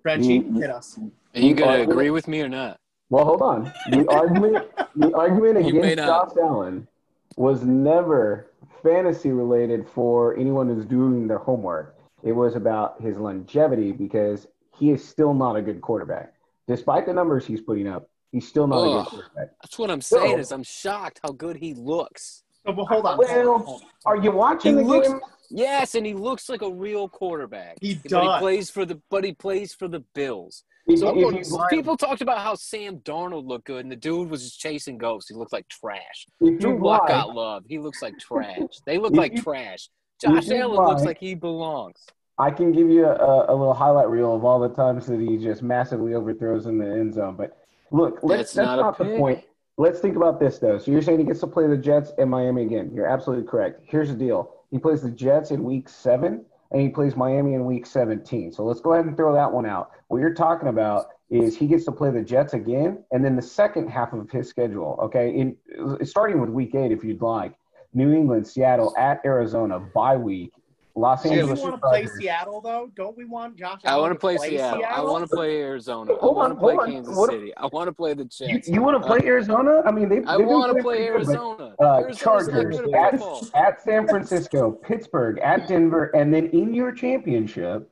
Reggie, hit us. Are you gonna agree with me or not? Well, hold on. The argument the argument against not. Josh Allen was never fantasy related for anyone who's doing their homework. It was about his longevity because he is still not a good quarterback. Despite the numbers he's putting up, he's still not a good quarterback. That's what I'm saying. So- Is I'm shocked how good he looks. So, but hold on. Well, hold on, hold on. Are you watching He the looks- game? Yes, and he looks like a real quarterback. He does. But he plays for the but he plays for the Bills. So people talked about how Sam Darnold looked good, and the dude was just chasing ghosts. He looked like trash. Drew Lock got love. He looks like trash. They look If like you- trash. Josh Allen looks like he belongs. I can give you a, a little highlight reel of all the times that he just massively overthrows in the end zone. But look, let's, That's that's not a not the point. Let's think about this though. So you're saying he gets to play the Jets and Miami again. You're absolutely correct. Here's the deal. He plays the Jets in week seven and he plays Miami in week 17. So let's go ahead and throw that one out. What you're talking about is he gets to play the Jets again and then the second half of his schedule. Okay. In starting with week eight, if you'd like. New England, Seattle, at Arizona, bye week. Los Don't Angeles. we want to play Seattle though? Don't we want Josh? I want to play Seattle. I want to play Arizona. I Hold want on, to play hold on. Kansas What- City. I want to play the You, Jets. you want to play Arizona? I mean, they. I want to play Arizona. but, Uh, Arizona's Chargers at at, San Francisco, Pittsburgh, at Denver, and then in your championship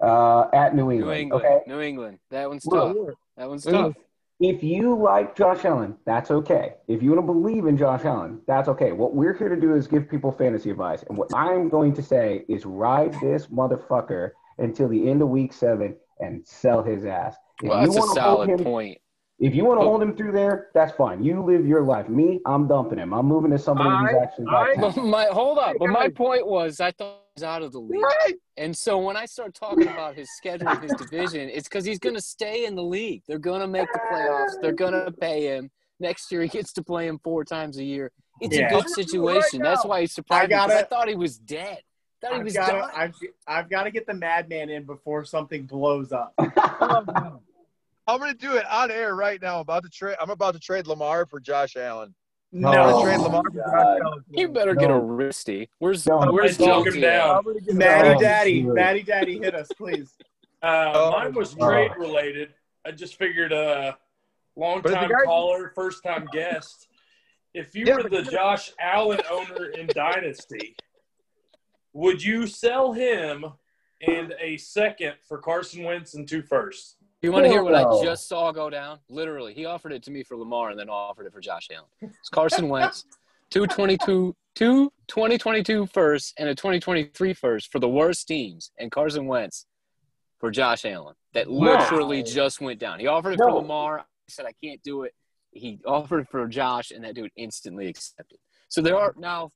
uh, at New England. New England. Okay. New England. That one's tough. That one's tough. If you like Josh Allen, that's okay. If you want to believe in Josh Allen, that's okay. What we're here to do is give people fantasy advice, and what I'm going to say is ride this motherfucker until the end of week seven and sell his ass. If Well, you that's a solid him- point. If you want to oh. But- hold him through there, that's fine. You live your life. Me, I'm dumping him. I'm moving to somebody who's actually I- got But my hold up. But my point was, I thought he was out of the league. Right. And so when I start talking about his schedule of his division, it's because he's going to stay in the league. They're going to make the playoffs. They're going to pay him. Next year, he gets to play him four times a year. It's Yeah. a good situation. That's why he's surprised. I me, 'cause I gotta- thought he was dead. thought he I've was got done. to. I've, I've got to get the madman in before something blows up. I'm gonna do it on air right now. I'm about to trade. I'm about to trade Lamar for Josh Allen. I'm No, gonna Lamar for God. Josh You better get a No. wristy. Where's No. Where's Talk him down. at? I'm gonna get Maddie Oh, Daddy, dude. Maddie Daddy, hit us, please. Uh, Oh, mine was oh. trade related. I just figured uh long time guy- caller, first time guest. If you Yeah, were the Josh Allen owner in Dynasty, would you sell him and a second for Carson Wentz and two firsts? You want to hear what I just saw go down? Literally, he offered it to me for Lamar and then offered it for Josh Allen. It's Carson Wentz, two twenty-two, two 2022 first and a 2023 first for the worst teams, and Carson Wentz for Josh Allen. That Wow. literally just went down. He offered it for Lamar. I said I can't do it. He offered it for Josh, and that dude instantly accepted. So there are now.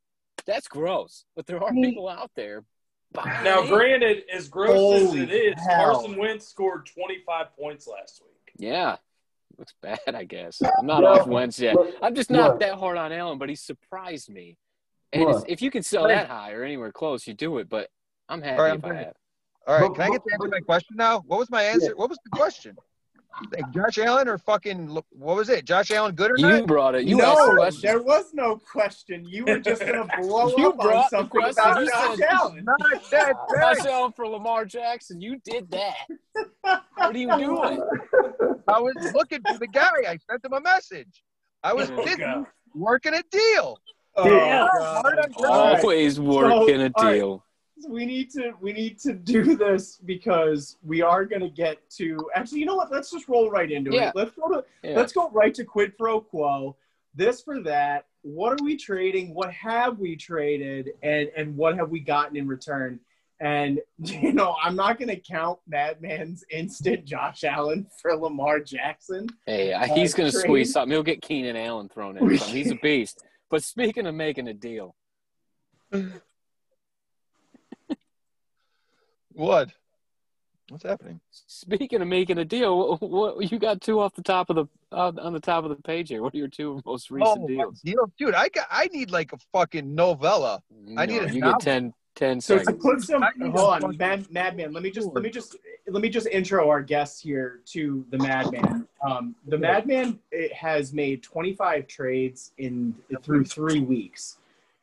That's gross, but there are people out there. Buying Now, granted, as gross Holy as it is, hell. Carson Wentz scored 25 points last week. Yeah. Looks bad, I guess. I'm not Well, off Wentz yet. look, I'm just not look. that hard on Allen, but he surprised me. And it's, if you can sell that high or anywhere close, you do it. But I'm happy All right, if I'm I have. All right, can I get to answer my question now? What was my answer? What was the question? Like Josh Allen or fucking what was it? Josh Allen good or You not? brought it. You asked the no, question. there was no question. You were just gonna blow You up on brought the something question. about You Josh said- Allen. Not that Josh. Allen for Lamar Jackson. You did that. What are you doing? I was looking for the guy. I sent him a message. I was Oh, busy working a deal. Oh, Yeah. God. Hard on All right. Always working a all right. deal. We need to we need to do this because we are going to get to actually you know what let's just roll right into Yeah. it let's go to Yeah. let's go right to quid pro quo this for that what are we trading what have we traded and and what have we gotten in return and you know i'm not going to count madman's instant josh allen for lamar jackson Hey, I- he's Uh, going to squeeze something. He'll get Keenan Allen thrown in. He's a beast. But speaking of making a deal, What? What's happening? speaking of making a deal, what, what you got two off the top of the uh, on the top of the page here? What are your two most recent Oh, my deals? deal, dude! I got. I need like a fucking novella. I need a you novel. get 10, 10 so to seconds. put some I hold on fucking- mad, madman let me just let me just let me just intro our guests here to the madman um, the madman it has made 25 trades in through three weeks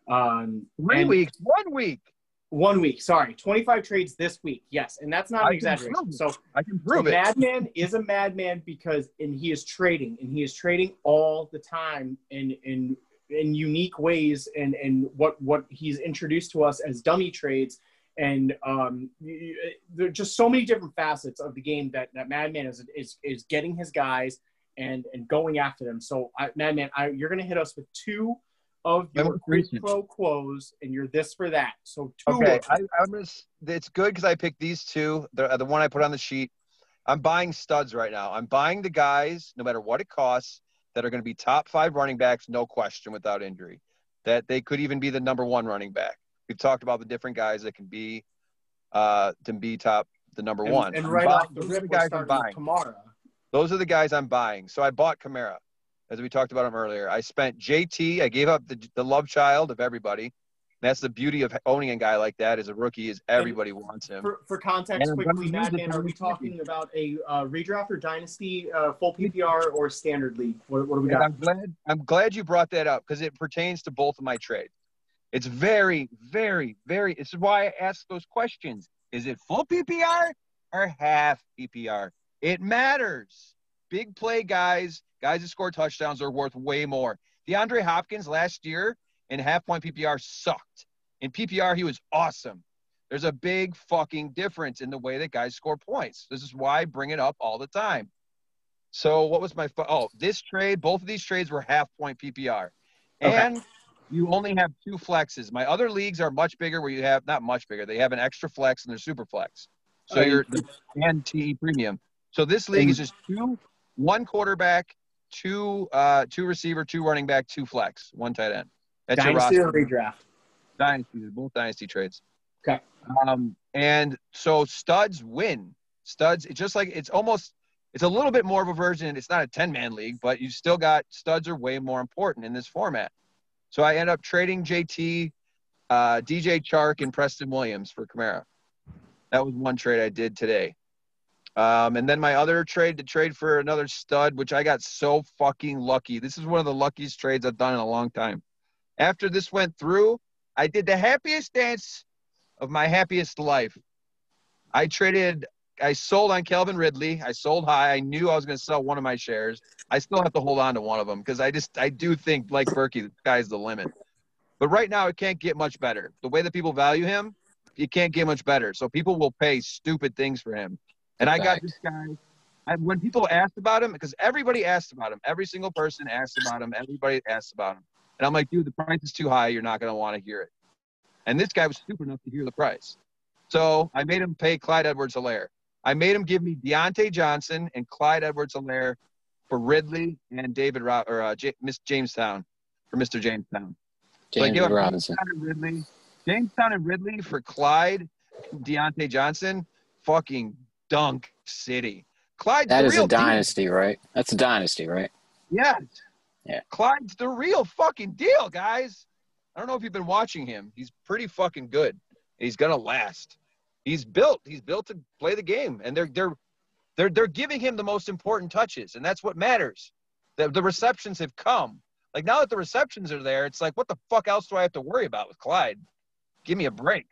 um, Three and- weeks. One week. One week, sorry, 25 trades this week. Yes, and that's not I an can exaggeration. So, I can so it. Madman is a madman because and he is trading and he is trading all the time in in in unique ways and and what what he's introduced to us as dummy trades and um there are just so many different facets of the game that that Madman is is is getting his guys and and going after them. So I, Madman, I, you're gonna hit us with two of your quid pro quos and you're this for that. So two Okay, I, I'm gonna. It's good because I picked these two. The the one I put on the sheet. I'm buying studs right now. I'm buying the guys, no matter what it costs, that are going to be top five running backs, no question, without injury. That they could even be the number one running back. We've talked about the different guys that can be, uh, to be top the number And, one. and right buying- off the rip, guys I'm buying. Kamara. Those are the guys I'm buying. So I bought Kamara, as we talked about him earlier. I spent JT. I gave up the, the love child of everybody. That's the beauty of owning a guy like that as a rookie is everybody wants him. For, for context, And quickly, use it Madman, are we win talking about a uh, redraft or dynasty, uh, full PPR or standard league? What, what do we And got? I'm glad I'm glad you brought that up because it pertains to both of my trades. It's very, very, very. This is why I ask those questions. Is it full PPR or half PPR? It matters. Big play guys, guys that score touchdowns are worth way more. DeAndre Hopkins last year in half point PPR sucked. In PPR, he was awesome. There's a big fucking difference in the way that guys score points. This is why I bring it up all the time. So what was my fu- oh this trade? Both of these trades were half point PPR, Okay. and you only have two flexes. My other leagues are much bigger, where you have not much bigger. They have an extra flex and they're super flex. So Uh, you're and TE premium. So this league is just two, one quarterback, two uh two receiver, two running back, two flex, one tight end. That's your Dynasty roster or redraft? dynasty, both dynasty trades. Okay. Um, and so studs win. Studs, it's just like it's almost it's a little bit more of a version. It's not a 10 man league, but you still got studs are way more important in this format. So I end up trading JT, uh, DJ Chark, and Preston Williams for Kamara. That was one trade I did today. Um, and then my other trade to trade for another stud, which I got so fucking lucky. This is one of the luckiest trades I've done in a long time. After this went through, I did the happiest dance of my happiest life. I traded, I sold on Calvin Ridley. I sold high. I knew I was going to sell one of my shares. I still have to hold on to one of them because I just, I do think, like Berkey, the sky's the limit. But right now, it can't get much better. The way that people value him, it can't get much better. So people will pay stupid things for him. And I got this guy. I, when people asked about him, because everybody asked about him, every single person asked about him, everybody asked about him. And I'm like, dude, the price is too high. You're not going to want to hear it. And this guy was stupid enough to hear the price. So I made him pay Clyde Edwards Helaire. I made him give me Diontae Johnson and Clyde Edwards Helaire for Ridley and David Ro- or uh, J- Miss Jamestown for Mr. Jamestown. So I James give Robinson. Jamestown and Ridley. Jamestown and Ridley for Clyde, Diontae Johnson, fucking dunk city. Clyde's That the is real a deal. dynasty, right? That's a dynasty, right? Yes. Yeah. Clyde's the real fucking deal, guys. I don't know if you've been watching him. He's pretty fucking good. He's gonna last. He's built. He's built to play the game, and they're they're they're they're giving him the most important touches, and that's what matters. The the receptions have come. Like now that the receptions are there, it's like what the fuck else do I have to worry about with Clyde? Give me a break.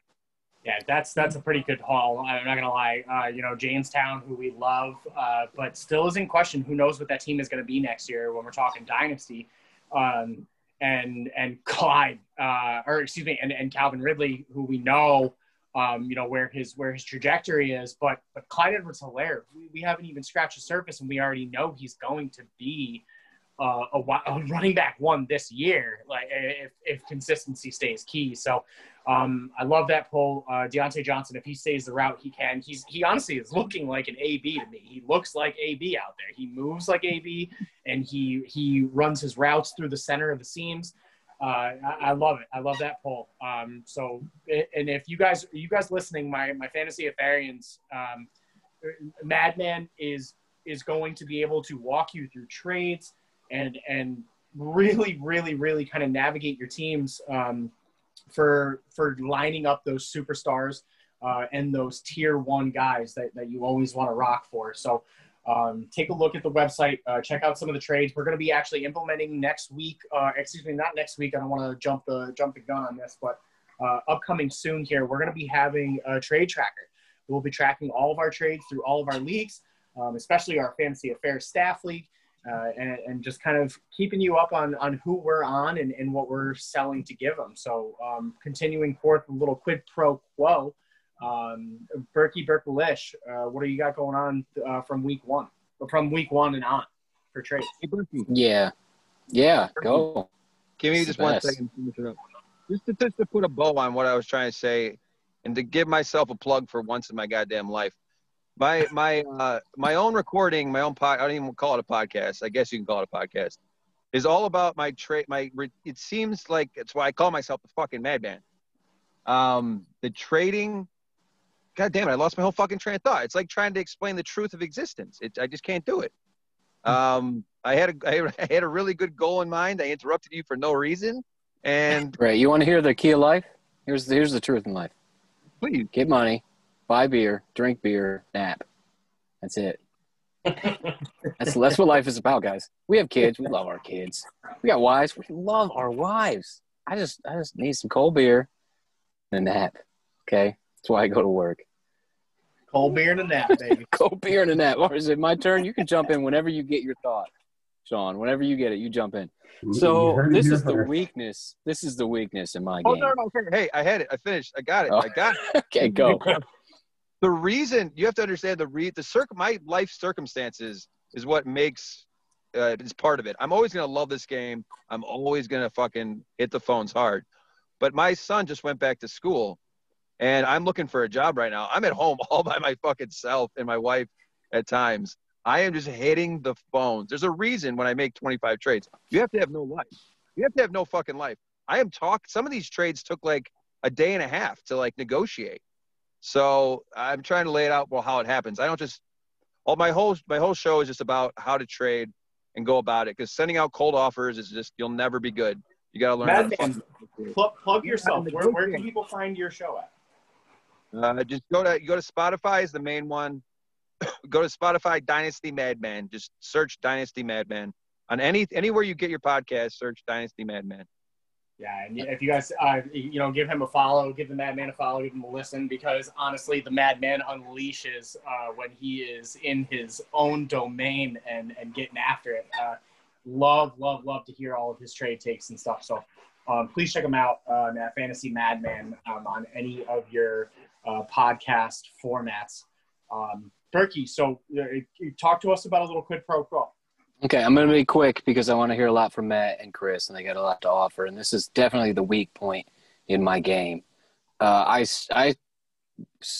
Yeah, that's that's a pretty good haul. I'm not gonna lie. Uh, you know, Jamestown, who we love, uh, but still is in question. Who knows what that team is to be next year when we're talking dynasty? Um, and and Clyde, uh, or excuse me, and, and Calvin Ridley, who we know, um, you know where his where his trajectory is, but but Clyde Edwards-Helaire, we, we haven't even scratched the surface, and we already know he's going to be uh, a, a, running back one this year, like if, if consistency stays key. So um, I love that pull. Uh, Diontae Johnson, if he stays the route he can, he's he honestly is looking like an AB to me. He looks like AB out there. He moves like AB, and he he runs his routes through the center of the seams. Uh, I, I, love it. I love that pull. Um, so, and if you guys you guys listening, my my fantasy affarians, um, Madman is is going to be able to walk you through trades and and really really really kind of navigate your teams um, for for lining up those superstars uh, and those tier one guys that, that you always want to rock for. So um, take a look at the website, uh, check out some of the trades. We're going to be actually implementing next week. Uh, excuse me, not next week. I don't want to jump the jump the gun on this, but uh, upcoming soon here, we're going to be having a trade tracker. We'll be tracking all of our trades through all of our leagues, um, especially our fantasy affairs staff league uh, and, and, just kind of keeping you up on, on who we're on and, and what we're selling to give them. So um, continuing forth a little quid pro quo, um, Berkey Berkelish, uh, what do you got going on uh, from week one, or from week one and on for trades? Yeah, yeah, go. Give me just one second to finish. Just to, just to put a bow on what I was trying to say, and to give myself a plug for once in my goddamn life my my uh, my own recording, my own pod. I don't even call it a podcast. I guess you can call it a podcast. Is all about my trade. My it seems like it's why I call myself the fucking madman. Um, the trading. God damn it! I lost my whole fucking train of thought. It's like trying to explain the truth of existence. It, I just can't do it. Um, I had a I had a really good goal in mind. I interrupted you for no reason, and right. You want to hear the key of life? Here's here's the truth in life. Please get money, buy beer, drink beer, nap. That's it. that's that's what life is about, guys. We have kids. We love our kids. We got wives. We love our wives. I just I just need some cold beer and a nap. Okay, that's why I go to work. Cold beer and a nap, baby. cold beer and a nap. Or is it my turn? You can jump in whenever you get your thought, Sean. Whenever you get it, you jump in. So this is the weakness. This is the weakness in my oh, game. No, no, okay. Hey, I had it. I finished. I got it. Oh. I got it. okay, go the reason you have to understand the re the circ my life circumstances is what makes uh, is part of it. I'm always gonna love this game. I'm always gonna fucking hit the phones hard. But my son just went back to school, and I'm looking for a job right now. I'm at home all by my fucking self and my wife at times. I am just hitting the phones. There's a reason when I make 25 trades, you have to have no life. You have to have no fucking life. I am talk. Some of these trades took like a day and a half to like negotiate. So I'm trying to lay it out well how it happens. I don't just all my whole my whole show is just about how to trade and go about it because sending out cold offers is just you'll never be good. You got to learn. Madman, plug, plug yourself. Where, where can people find your show at? Uh, just go to go to Spotify is the main one. go to Spotify Dynasty Madman. Just search Dynasty Madman on any anywhere you get your podcast. Search Dynasty Madman. Yeah, and if you guys, uh, you know, give him a follow, give the Madman a follow, give him a listen, because honestly, the Madman unleashes uh, when he is in his own domain and and getting after it. Uh, love, love, love to hear all of his trade takes and stuff. So um, please check him out, uh, Fantasy Madman, um, on any of your uh, podcast formats. Um, Berkey, so uh, talk to us about a little quid pro quo. Okay, I'm going to be quick because I want to hear a lot from Matt and Chris, and they got a lot to offer. And this is definitely the weak point in my game. Uh, I I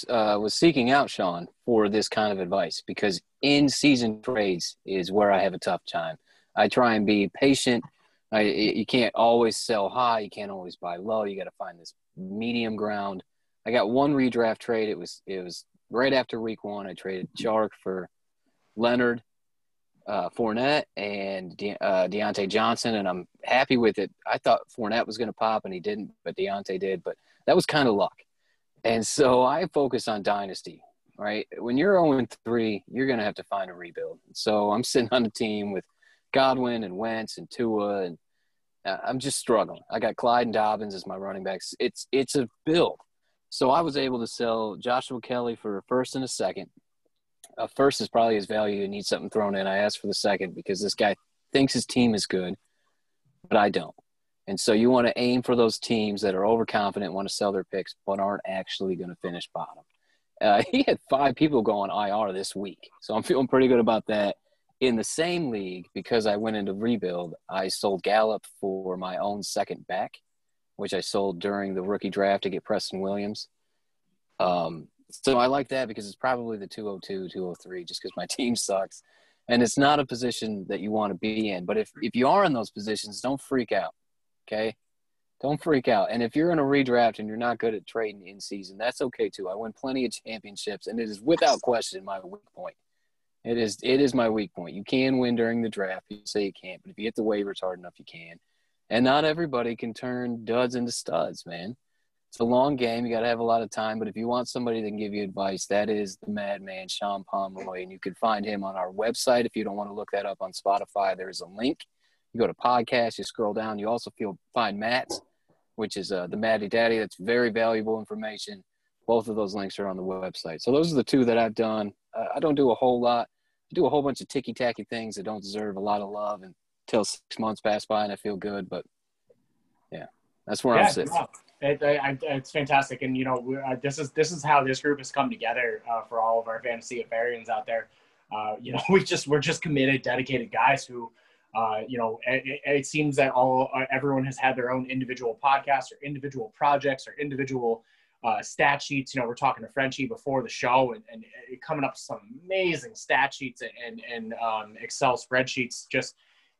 uh, was seeking out Sean for this kind of advice because in season trades is where I have a tough time. I try and be patient. I, you can't always sell high. You can't always buy low. You got to find this medium ground. I got one redraft trade. It was it was right after week one. I traded Chark for Leonard uh, Fournette and De- uh, Diontae Johnson, and I'm happy with it. I thought Fournette was going to pop, and he didn't, but Diontae did. But that was kind of luck. And so I focus on dynasty, right? When you're 0 3, you're going to have to find a rebuild. So I'm sitting on a team with Godwin and Wentz and Tua, and uh, I'm just struggling. I got Clyde and Dobbins as my running backs. It's it's a build. So I was able to sell Joshua Kelley for a first and a second uh, first is probably his value and needs something thrown in. I asked for the second because this guy thinks his team is good, but I don't. And so you want to aim for those teams that are overconfident, want to sell their picks, but aren't actually going to finish bottom. Uh, he had five people go on IR this week. So I'm feeling pretty good about that. In the same league, because I went into rebuild, I sold Gallup for my own second back, which I sold during the rookie draft to get Preston Williams. Um, so I like that because it's probably the 202, 203, just because my team sucks. And it's not a position that you want to be in. But if, if you are in those positions, don't freak out. Okay. Don't freak out. And if you're in a redraft and you're not good at trading in season, that's okay too. I win plenty of championships, and it is without question my weak point. It is it is my weak point. You can win during the draft. You say you can't, but if you hit the waivers hard enough, you can. And not everybody can turn duds into studs, man. It's a long game. You got to have a lot of time. But if you want somebody that can give you advice, that is the madman, Sean Pomeroy. And you can find him on our website. If you don't want to look that up on Spotify, there's a link. You go to podcast, you scroll down. You also feel find Matt's, which is uh, the Maddie Daddy. That's very valuable information. Both of those links are on the website. So those are the two that I've done. Uh, I don't do a whole lot. I do a whole bunch of ticky tacky things that don't deserve a lot of love until six months pass by and I feel good. But yeah, that's where yeah, I'm sitting. It, it's fantastic, and you know, uh, this is this is how this group has come together uh, for all of our fantasy affarians out there. Uh, you know, we just we're just committed, dedicated guys who, uh, you know, it, it seems that all uh, everyone has had their own individual podcasts or individual projects or individual uh, stat sheets. You know, we're talking to Frenchie before the show, and, and coming up with some amazing stat sheets and and um, Excel spreadsheets. Just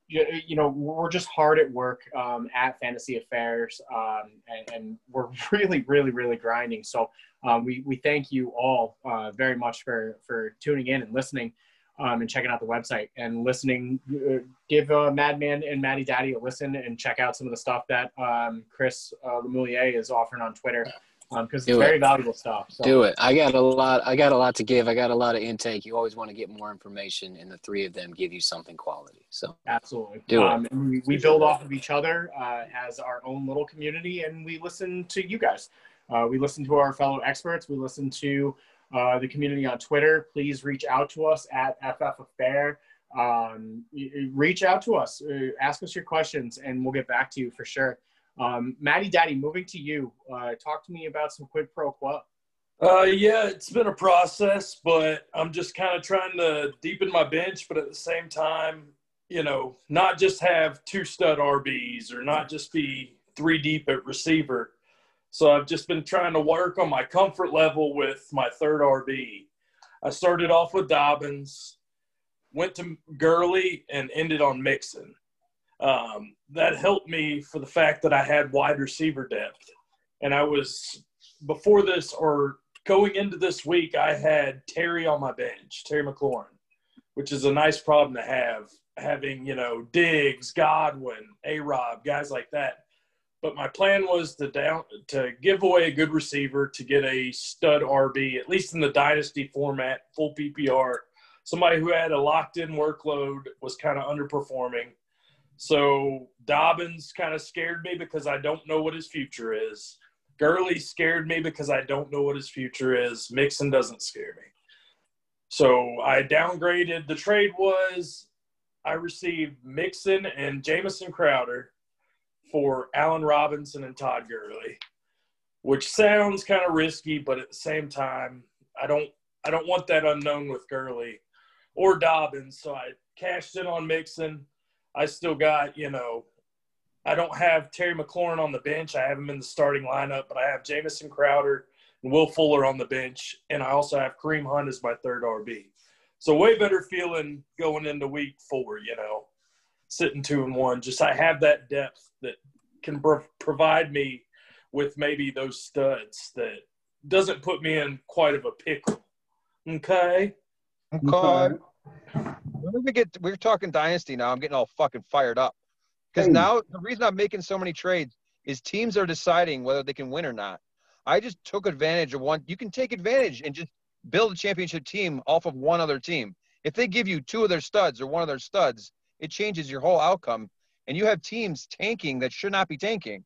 you, you know, we're just hard at work um, at Fantasy Affairs, um, and, and we're really, really, really grinding. So um, we we thank you all uh, very much for for tuning in and listening. Um, and checking out the website and listening. Uh, give uh, Madman and Maddie Daddy a listen and check out some of the stuff that um, Chris uh, Lemoulier is offering on Twitter because it's Do it. very valuable stuff. So, Do it. I got a lot. I got a lot to give. I got a lot of intake. You always want to get more information, and the three of them give you something quality. So Absolutely. Do it. Um, and we, we build off of each other uh, as our own little community, and we listen to you guys. Uh, we listen to our fellow experts. We listen to uh, the community on Twitter. Please reach out to us at FF Affair. Um, reach out to us. Uh, ask us your questions, and we'll get back to you for sure. Um, Maddie Daddy, moving to you. Uh, talk to me about some quid pro quo. Uh, yeah, it's been a process, but I'm just kind of trying to deepen my bench, but at the same time, you know, not just have two stud RBs or not just be three deep at receiver. So I've just been trying to work on my comfort level with my third RB. I started off with Dobbins, went to Gurley, and ended on Mixon. Um, that helped me for the fact that I had wide receiver depth. And I was, before this or going into this week, I had Terry on my bench, Terry McLaurin, which is a nice problem to have, having, you know, Diggs, Godwin, A Rob, guys like that. But my plan was to down to give away a good receiver to get a stud RB, at least in the dynasty format, full PPR. Somebody who had a locked in workload was kind of underperforming. So Dobbins kind of scared me because I don't know what his future is. Gurley scared me because I don't know what his future is. Mixon doesn't scare me. So I downgraded. The trade was I received Mixon and Jamison Crowder for Allen Robinson and Todd Gurley, which sounds kind of risky, but at the same time, I don't I don't want that unknown with Gurley or Dobbins. So I cashed in on Mixon. I still got, you know, I don't have Terry McLaurin on the bench. I have him in the starting lineup, but I have Jamison Crowder and Will Fuller on the bench, and I also have Kareem Hunt as my third RB. So way better feeling going into week four, you know, sitting two and one. Just I have that depth that can pro- provide me with maybe those studs that doesn't put me in quite of a pickle. Okay. Okay. When we get, we're talking dynasty now. I'm getting all fucking fired up because Hey. now the reason I'm making so many trades is teams are deciding whether they can win or not. I just took advantage of one. You can take advantage and just build a championship team off of one other team. If they give you two of their studs or one of their studs, it changes your whole outcome. And you have teams tanking that should not be tanking.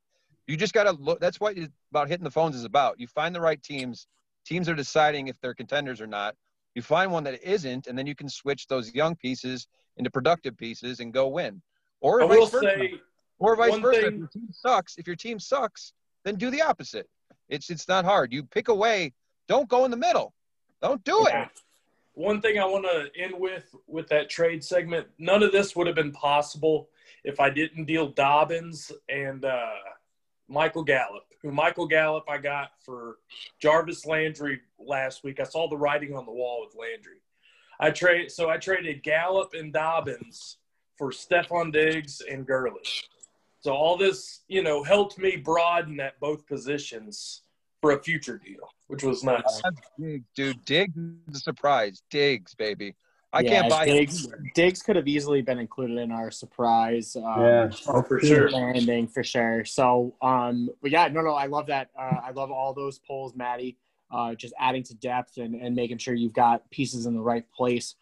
You just got to look. That's what about hitting the phones is about. You find the right teams. Teams are deciding if they're contenders or not. You find one that isn't, and then you can switch those young pieces into productive pieces and go win. Or I vice versa. say Or vice versa. If thing- your team sucks, if your team sucks, then do the opposite. It's it's not hard. You pick away. Don't go in the middle. Don't do it. Yeah. One thing I want to end with with that trade segment, none of this would have been possible if I didn't deal Dobbins and uh, Michael Gallup, who Michael Gallup I got for Jarvis Landry last week. I saw the writing on the wall with Landry. I trade so I traded Gallup and Dobbins for Stefon Diggs and Gurley. So all this, you know, helped me broaden at both positions for a future deal, which was nice. Dude. Diggs is a surprise. Diggs, baby. I Yeah, can't buy it. Diggs, Diggs could have easily been included in our surprise. Um, Yeah. Oh, for sure. landing for sure. So, um, but yeah, no, no, I love that. Uh, I love all those polls, Maddie. Uh, just adding to depth and, and making sure you've got pieces in the right place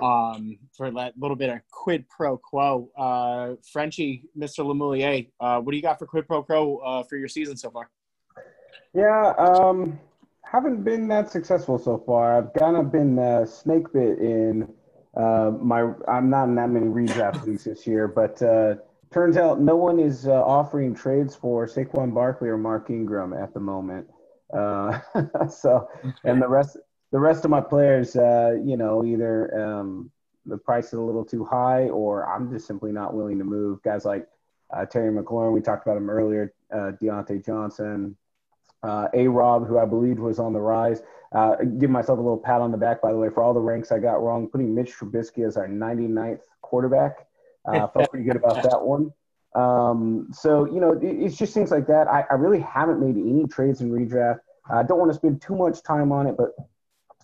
um, for that little bit of quid pro quo. Uh, Frenchie, Mr. Lemoulier, uh, what do you got for quid pro quo uh, for your season so far? Yeah, um, haven't been that successful so far. I've kind of been uh, snake bit in uh, my. I'm not in that many redraft leagues this year, but uh, turns out no one is uh, offering trades for Saquon Barkley or Mark Ingram at the moment. Uh, so, and the rest, the rest of my players, uh, you know, either um, the price is a little too high, or I'm just simply not willing to move. Guys like uh, Terry McLaurin, we talked about him earlier. Uh, Diontae Johnson, uh, A Rob, who I believed was on the rise. Uh, give myself a little pat on the back, by the way, for all the ranks I got wrong. Putting Mitch Trubisky as our 99th quarterback. Uh, felt pretty good about that one. Um, so, you know, it, it's just things like that. I, I really haven't made any trades in redraft. I don't want to spend too much time on it, but,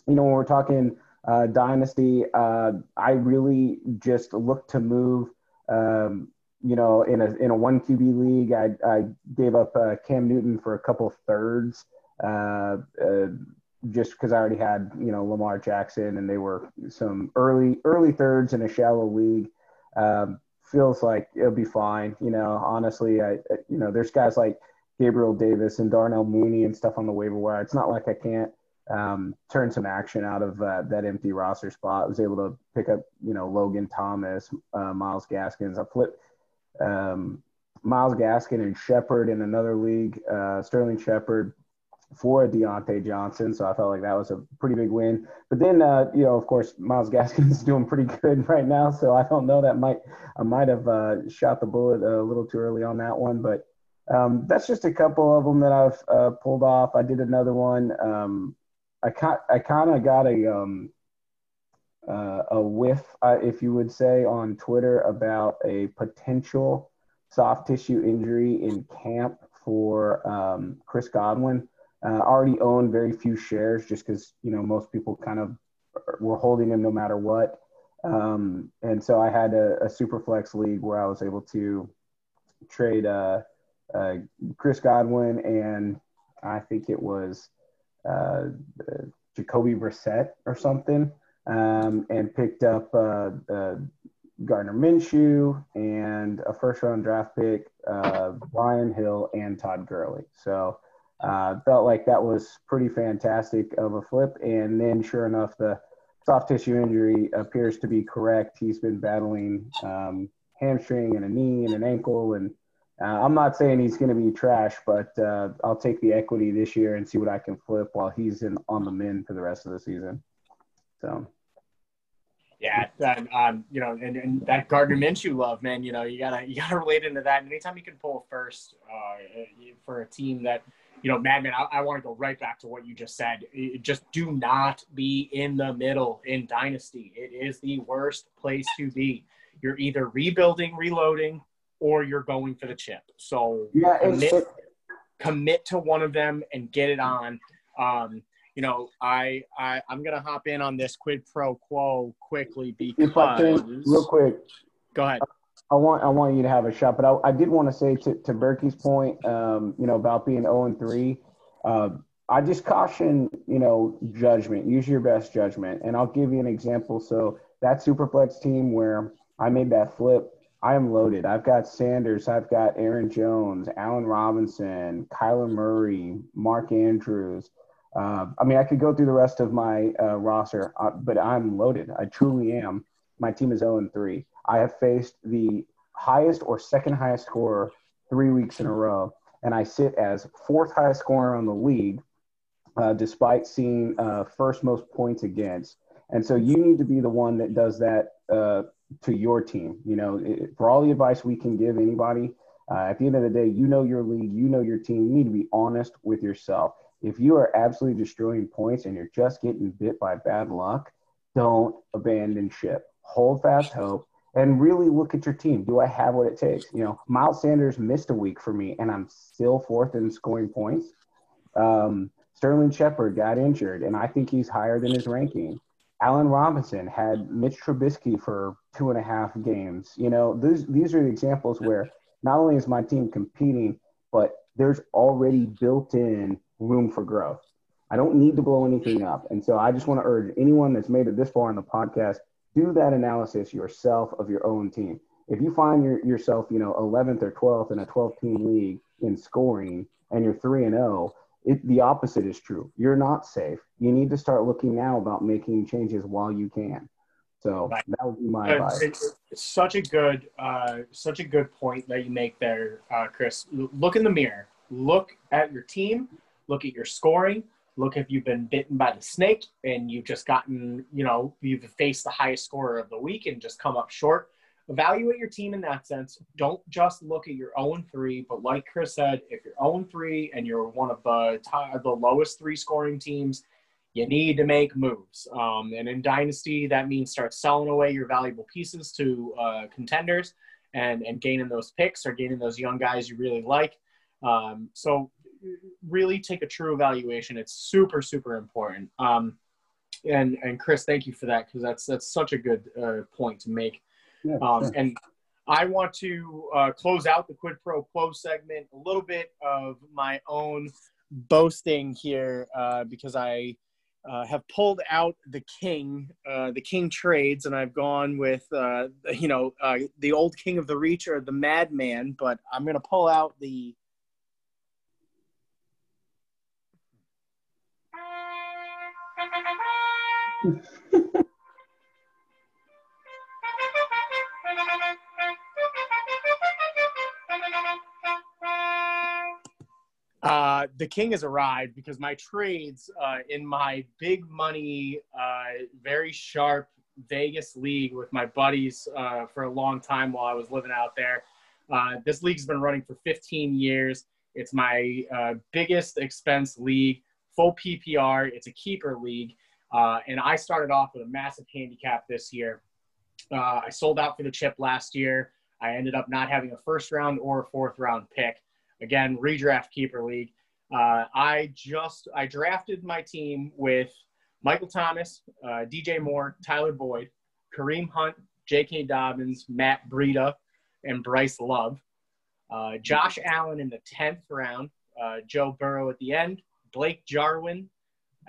you know, when we're talking uh, dynasty, uh, I really just look to move. Um, you know, in a in a one QB league, I I gave up uh, Cam Newton for a couple thirds, uh, uh, just because I already had you know Lamar Jackson, and they were some early early thirds in a shallow league. Um, feels like it'll be fine. You know, honestly, I you know there's guys like Gabriel Davis and Darnell Mooney and stuff on the waiver wire. It's not like I can't um, turn some action out of uh, that empty roster spot. I was able to pick up, you know, Logan Thomas, uh, Myles Gaskins. I flipped um, Myles Gaskin and Shepard in another league, uh, Sterling Shepard for Diontae Johnson. So I felt like that was a pretty big win. But then, uh, you know, of course, Myles Gaskin is doing pretty good right now. So I don't know that might I might have uh, shot the bullet a little too early on that one, but. Um, that's just a couple of them that I've uh, pulled off. I did another one. Um, I kind I kind of got a um, uh, a whiff, uh, if you would say, on Twitter about a potential soft tissue injury in camp for um, Chris Godwin. Uh, already owned very few shares just because you know most people kind of were holding him no matter what. Um, and so I had a, a super flex league where I was able to trade uh, uh, Chris Godwin and I think it was uh, uh, Jacoby Brissett or something, um, and picked up uh, uh, Gardner Minshew and a first round draft pick, uh, Brian Hill and Todd Gurley. So uh, felt like that was pretty fantastic of a flip. And then, sure enough, the soft tissue injury appears to be correct. He's been battling um, hamstring and a knee and an ankle and uh, I'm not saying he's going to be trash, but uh, I'll take the equity this year and see what I can flip while he's in on the min for the rest of the season. So Yeah, that um, you know, and, and that Gardner Minshew love, man. You know, you gotta you gotta relate into that. And anytime you can pull first uh, for a team that, you know, Madman, I, I want to go right back to what you just said. It- just do not be in the middle in Dynasty. It is the worst place to be. You're either rebuilding, reloading, or you're going for the chip. So yeah, commit, commit to one of them and get it on. Um, you know, I, I I'm gonna hop in on this quid pro quo quickly I can, because real quick, go ahead. I want I want you to have a shot, but I, I did want to say to to Berkey's point, um, you know, about being 0 and 3. Uh, I just caution, you know, judgment. Use your best judgment, and I'll give you an example. So that Superflex team where I made that flip, I am loaded. I've got Sanders, I've got Aaron Jones, Allen Robinson, Kyler Murray, Mark Andrews. Uh, I mean, I could go through the rest of my uh, roster, uh, but I'm loaded. I truly am. My team is 0 and 3. I have faced the highest or second highest scorer three weeks in a row, and I sit as fourth highest scorer on the league, uh, despite seeing uh, first most points against. And so you need to be the one that does that uh, to your team. You know, it, for all the advice we can give anybody, at the end of the day, you know your league, you know your team. You need to be honest with yourself. If you are absolutely destroying points and you're just getting bit by bad luck, don't abandon ship. Hold fast hope and really look at your team. Do I have what it takes? You know, Miles Sanders missed a week for me, and I'm still fourth in scoring points. Um, Sterling Shepard got injured, and I think he's higher than his ranking. Allen Robinson had Mitch Trubisky for two and a half games. You know, these these are the examples where not only is my team competing, but there's already built in room for growth. I don't need to blow anything up. And so I just want to urge anyone that's made it this far in the podcast, do that analysis yourself of your own team. If you find your, yourself, you know, 11th or 12th in a 12 team league in scoring and you're 3 and 0, it, the opposite is true. You're not safe. You need to start looking now about making changes while you can. So right. that would be my advice. It's, it's, such a good, uh, such a good point that you make there, uh, Chris. Look in the mirror. Look at your team. Look at your scoring. Look if you've been bitten by the snake and you've just gotten, you know, you've faced the highest scorer of the week and just come up short. Evaluate your team in that sense. Don't just look at your 0 3, but like Chris said, if you're 0 3 and you're one of the top, the lowest three scoring teams, you need to make moves. Um, and in Dynasty, that means start selling away your valuable pieces to uh, contenders and, and gaining those picks or gaining those young guys you really like. Um, so really take a true evaluation. It's super, super important. Um, and, and Chris, thank you for that because that's, that's such a good uh, point to make. Yeah, um, sure. And I want to uh, close out the quid pro quo segment a little bit of my own boasting here uh, because I uh, have pulled out the king, uh, the king trades, and I've gone with uh, you know uh, the old king of the reach or the madman. But I'm going to pull out the. Uh, the king has arrived because my trades uh, in my big money, uh, very sharp Vegas league with my buddies uh, for a long time while I was living out there. Uh, this league's been running for 15 years. It's my uh, biggest expense league, full PPR. It's a keeper league. And I started off with a massive handicap this year. I sold out for the chip last year. I ended up not having a first round or a fourth round pick again redraft keeper league uh, i just i drafted my team with michael thomas uh, dj moore tyler boyd kareem hunt j.k dobbins matt breida and bryce love uh, josh allen in the 10th round uh, joe burrow at the end blake jarwin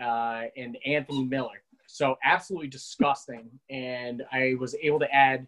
uh, and anthony miller so absolutely disgusting and i was able to add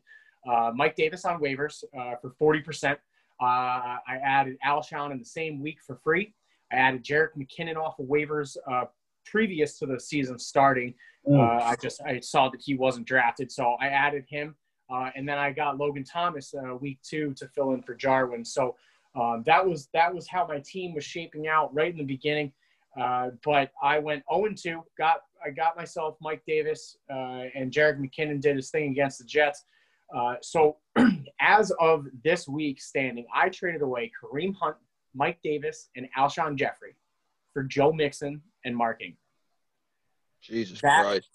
uh, mike davis on waivers for 40% uh, I added Alshon in the same week for free. I added Jerick McKinnon off of waivers uh, previous to the season starting. Uh, I just I saw that he wasn't drafted, so I added him, uh, and then I got Logan Thomas uh, week two to fill in for Jarwin. So um, that was that was how my team was shaping out right in the beginning. Uh, but I went 0 2. Got I got myself Mike Davis and Jerick McKinnon did his thing against the Jets. Uh, so as of this week standing, I traded away Kareem Hunt, Mike Davis, and Alshon Jeffery for Joe Mixon and Mark Ingram. Jesus that, Christ.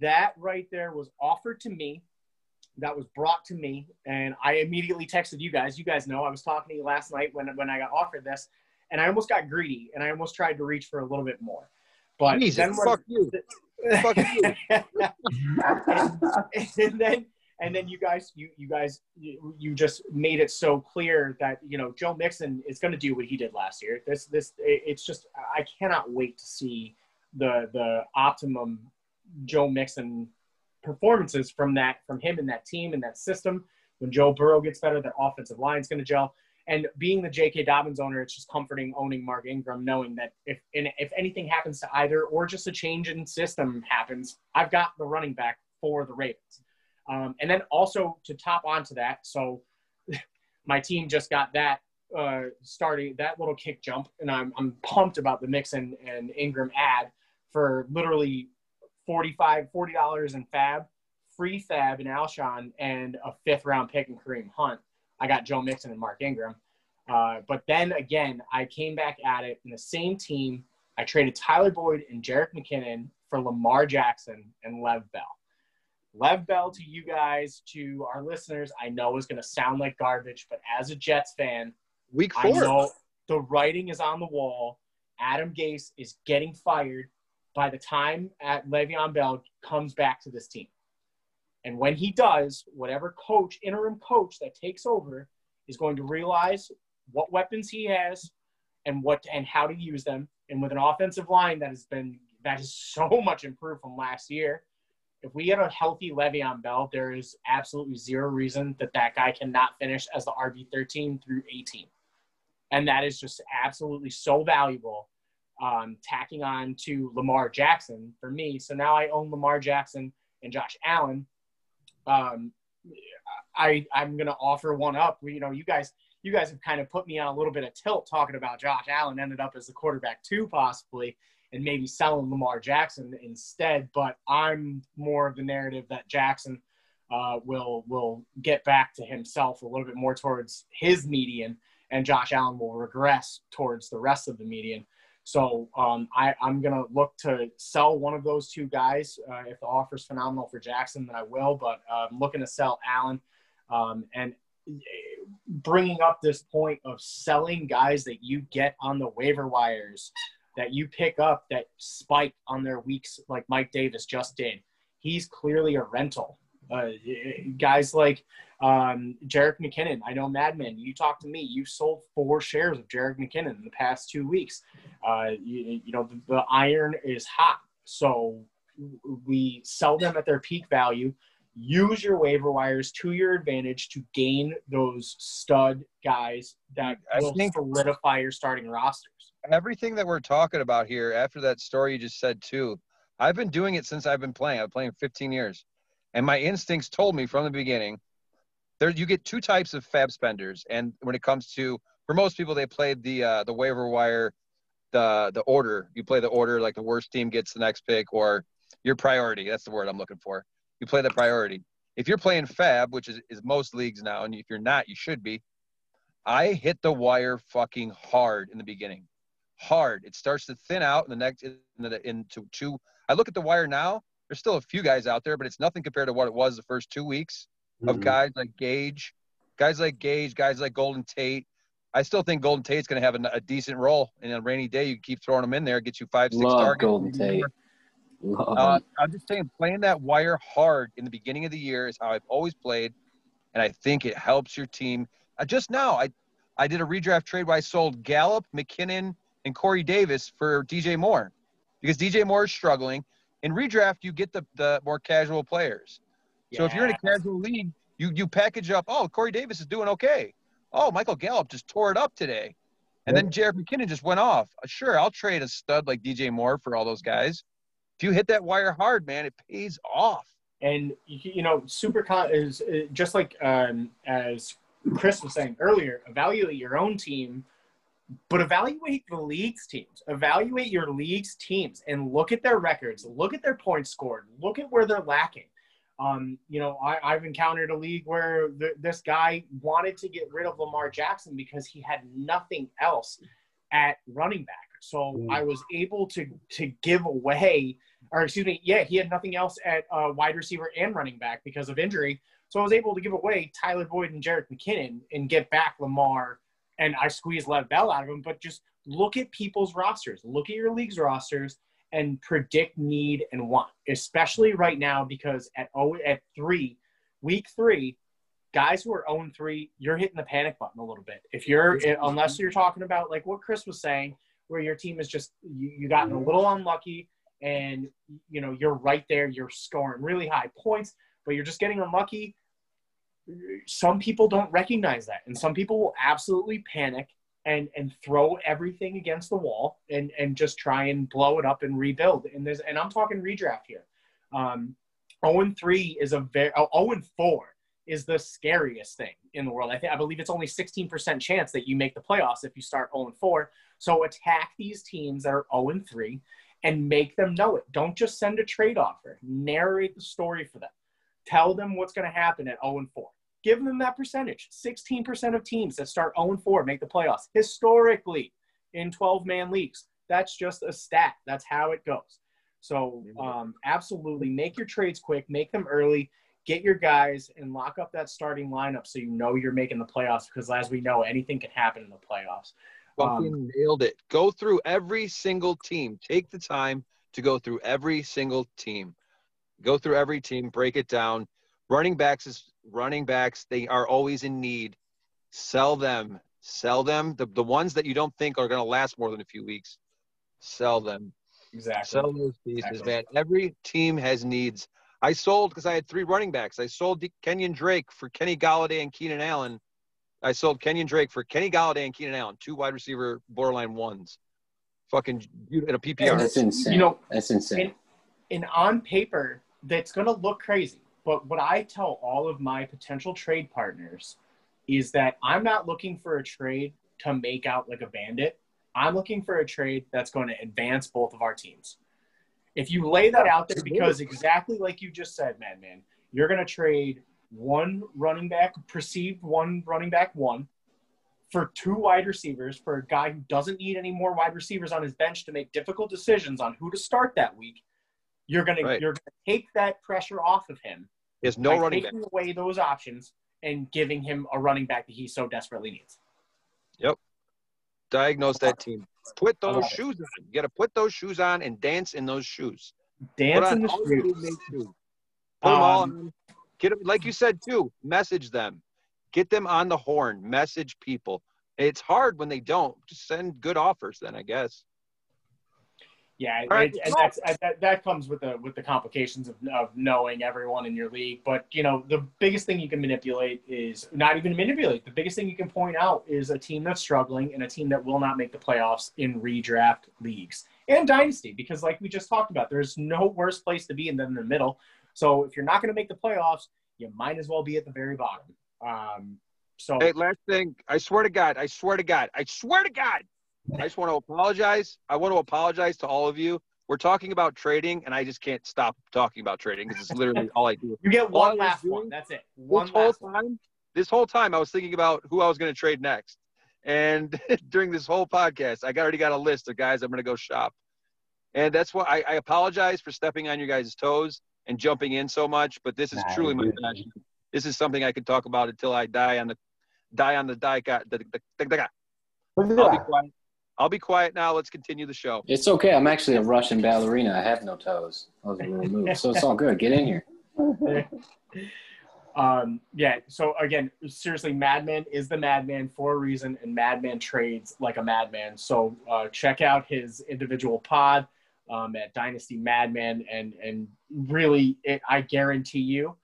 That right there was offered to me. That was brought to me, and I immediately texted you guys. You guys know I was talking to you last night when when I got offered this, and I almost got greedy, and I almost tried to reach for a little bit more. But Jesus, then fuck you. fuck you. and, and then and then you guys you you guys you, you just made it so clear that you know Joe Mixon is going to do what he did last year. This this it's just I cannot wait to see the the optimum Joe Mixon performances from that from him and that team and that system. When Joe Burrow gets better, that offensive line is going to gel. And being the J.K. Dobbins owner, it's just comforting owning Mark Ingram, knowing that if if anything happens to either or just a change in system happens, I've got the running back for the Ravens. Um, and then also to top onto that, so my team just got that uh, starting that little kick jump, and I'm I'm pumped about the Mixon and Ingram ad for literally 45 40 dollars in Fab, free Fab in Alshon, and a fifth round pick in Kareem Hunt. I got Joe Mixon and Mark Ingram. Uh, but then again, I came back at it in the same team. I traded Tyler Boyd and Jerick McKinnon for Lamar Jackson and Lev Bell. Lev Bell to you guys, to our listeners, I know is going to sound like garbage, but as a Jets fan, Week I four. know the writing is on the wall. Adam Gase is getting fired by the time at Le'Veon Bell comes back to this team. And when he does, whatever coach, interim coach that takes over is going to realize what weapons he has and what and how to use them. And with an offensive line that has been that is so much improved from last year, if we get a healthy Le'Veon Bell, there is absolutely zero reason that that guy cannot finish as the RB 13 through 18 and that is just absolutely so valuable. Um, tacking on to Lamar Jackson for me. So now I own Lamar Jackson and Josh Allen. Um, I I'm gonna offer one up. You know, you guys you guys have kind of put me on a little bit of tilt talking about Josh Allen ended up as the quarterback two possibly, and maybe selling Lamar Jackson instead. But I'm more of the narrative that Jackson uh, will will get back to himself a little bit more towards his median and Josh Allen will regress towards the rest of the median. So um, I, I'm going to look to sell one of those two guys. Uh, if the offer is phenomenal for Jackson, then I will. But uh, I'm looking to sell Allen. Um, and bringing up this point of selling guys that you get on the waiver wires that you pick up that spike on their weeks, like Mike Davis just did. He's clearly a rental. Uh, guys like um, Jerick McKinnon. I know Madman. You talked to me. You sold four shares of Jerick McKinnon in the past two weeks. Uh, you, you know the, the iron is hot, so we sell them at their peak value. Use your waiver wires to your advantage to gain those stud guys that I will think- solidify your starting rosters. Everything that we're talking about here, after that story you just said too, I've been doing it since I've been playing. I've been playing 15 years, and my instincts told me from the beginning. There, you get two types of fab spenders, and when it comes to, for most people, they played the uh, the waiver wire, the the order. You play the order, like the worst team gets the next pick, or your priority. That's the word I'm looking for. You play the priority. If you're playing fab, which is, is most leagues now, and if you're not, you should be. I hit the wire fucking hard in the beginning, hard. It starts to thin out in the next in the, into two. I look at the wire now. There's still a few guys out there, but it's nothing compared to what it was the first two weeks of guys like Gage, guys like Gage, guys like Golden Tate. I still think Golden Tate's going to have a, a decent role. And on a rainy day, you keep throwing him in there, get you five, six Love targets. Golden Tate. Love Uh. I'm just saying, playing that wire hard in the beginning of the year is how I've always played, and I think it helps your team. Uh, just now, I I did a redraft trade where I sold Gallup, McKinnon, and Corey Davis for DJ Moore because DJ Moore is struggling. In redraft, you get the the more casual players. So if you're in a casual league, you you package up. Oh, Corey Davis is doing okay. Oh, Michael Gallup just tore it up today, and then Jerick McKinnon just went off. Uh, Sure, I'll trade a stud like DJ Moore for all those guys. If you hit that wire hard, man, it pays off. and you you know super con is uh, just like um, as chris was saying earlier evaluate your own team but evaluate the league's teams evaluate your league's teams and look at their records look at their points scored look at where they're lacking um, you know I, i've encountered a league where th- this guy wanted to get rid of lamar jackson because he had nothing else at running back so Mm. i was able to to give away or excuse me, yeah, he had nothing else at uh, wide receiver and running back because of injury. So I was able to give away Tyler Boyd and Jerick McKinnon and get back Lamar, and I squeezed Lev Bell out of him. But just look at people's rosters, look at your league's rosters, and predict need and want, especially right now because at oh at three, week three, guys who are 0 3, you're hitting the panic button a little bit. If you're eh, unless you're talking about like what Chris was saying, where your team is just you, you gotten a little unlucky and you know you're right there you're scoring really high points but you're just getting unlucky some people don't recognize that and some people will absolutely panic and and throw everything against the wall and and just try and blow it up and rebuild and there's and i'm talking redraft here um 0 and 3 is a very oh, 0 and 4 is the scariest thing in the world. I think I believe it's only 16% chance that you make the playoffs if you start 0 4. So attack these teams that are 0 3 and make them know it. Don't just send a trade offer. Narrate the story for them. Tell them what's going to happen at 0 4. Give them that percentage. 16% of teams that start 0 4 make the playoffs historically in 12 man leagues. That's just a stat. That's how it goes. So, um, absolutely make your trades quick, make them early, get your guys and lock up that starting lineup so you know you're making the playoffs because, as we know, anything can happen in the playoffs. Fucking Um, nailed it. Go through every single team. Take the time to go through every single team. Go through every team, break it down. Running backs is running backs. They are always in need. Sell them. Sell them. The, the ones that you don't think are going to last more than a few weeks, sell them. Exactly. Sell those pieces, Exactly. man. Every team has needs. I sold because I had three running backs. I sold D- Kenyon Drake for Kenny Golladay and Keenan Allen. I sold Kenyon Drake for Kenny Golladay and Keenan Allen, two wide receiver borderline ones. Fucking you in a PPR. That's insane. You know, That's insane. and on paper, that's going to look crazy. But what I tell all of my potential trade partners is that I'm not looking for a trade to make out like a bandit. I'm looking for a trade that's going to advance both of our teams. If you lay that out there, because exactly like you just said, Madman, you're going to trade one running back, perceived one running back one, for two wide receivers for a guy who doesn't need any more wide receivers on his bench to make difficult decisions on who to start that week. You're gonna Right. you're gonna take that pressure off of him He has no running back. taking away those options and giving him a running back that he so desperately needs. Yep. Diagnose that team. Put those love it. shoes on. You got to put those shoes on and dance in those shoes. Dance in the shoes. Put them all Um, on. Get 'em- like you said too. Message them. Get them on the horn. Message people. It's hard when they don't. Just send good offers. Then I guess. Yeah, right. it, and that's that, that comes with the with the complications of, of knowing everyone in your league. But you know, the biggest thing you can manipulate is not even manipulate. The biggest thing you can point out is a team that's struggling and a team that will not make the playoffs in redraft leagues and dynasty. Because like we just talked about, there's no worse place to be than in the middle. So if you're not going to make the playoffs, you might as well be at the very bottom. Um, so Hey, last thing. I swear to God. I swear to God. I swear to God. I just want to apologize. I want to apologize to all of you. We're talking about trading, and I just can't stop talking about trading because it's literally all I do. you get all one was last doing- one. That's it. One this whole last one. time, this whole time, I was thinking about who I was going to trade next. And during this whole podcast, I already got a list of guys I'm going to go shop. And that's why I, I apologize for stepping on your guys' toes and jumping in so much. But this is Nah, truly my passion. This is something I could talk about until I die on the die on the die. The, the, the, the, What's I'll be that? quiet. I'll be quiet now. Let's continue the show. It's okay. I'm actually a Russian ballerina. I have no toes. Those are little moves. So it's all good. Get in here. Um, yeah. So again, seriously, Madman is the Madman for a reason, and Madman trades like a madman. So uh, check out his individual pod um, at Dynasty Madman, and and really, it, I guarantee you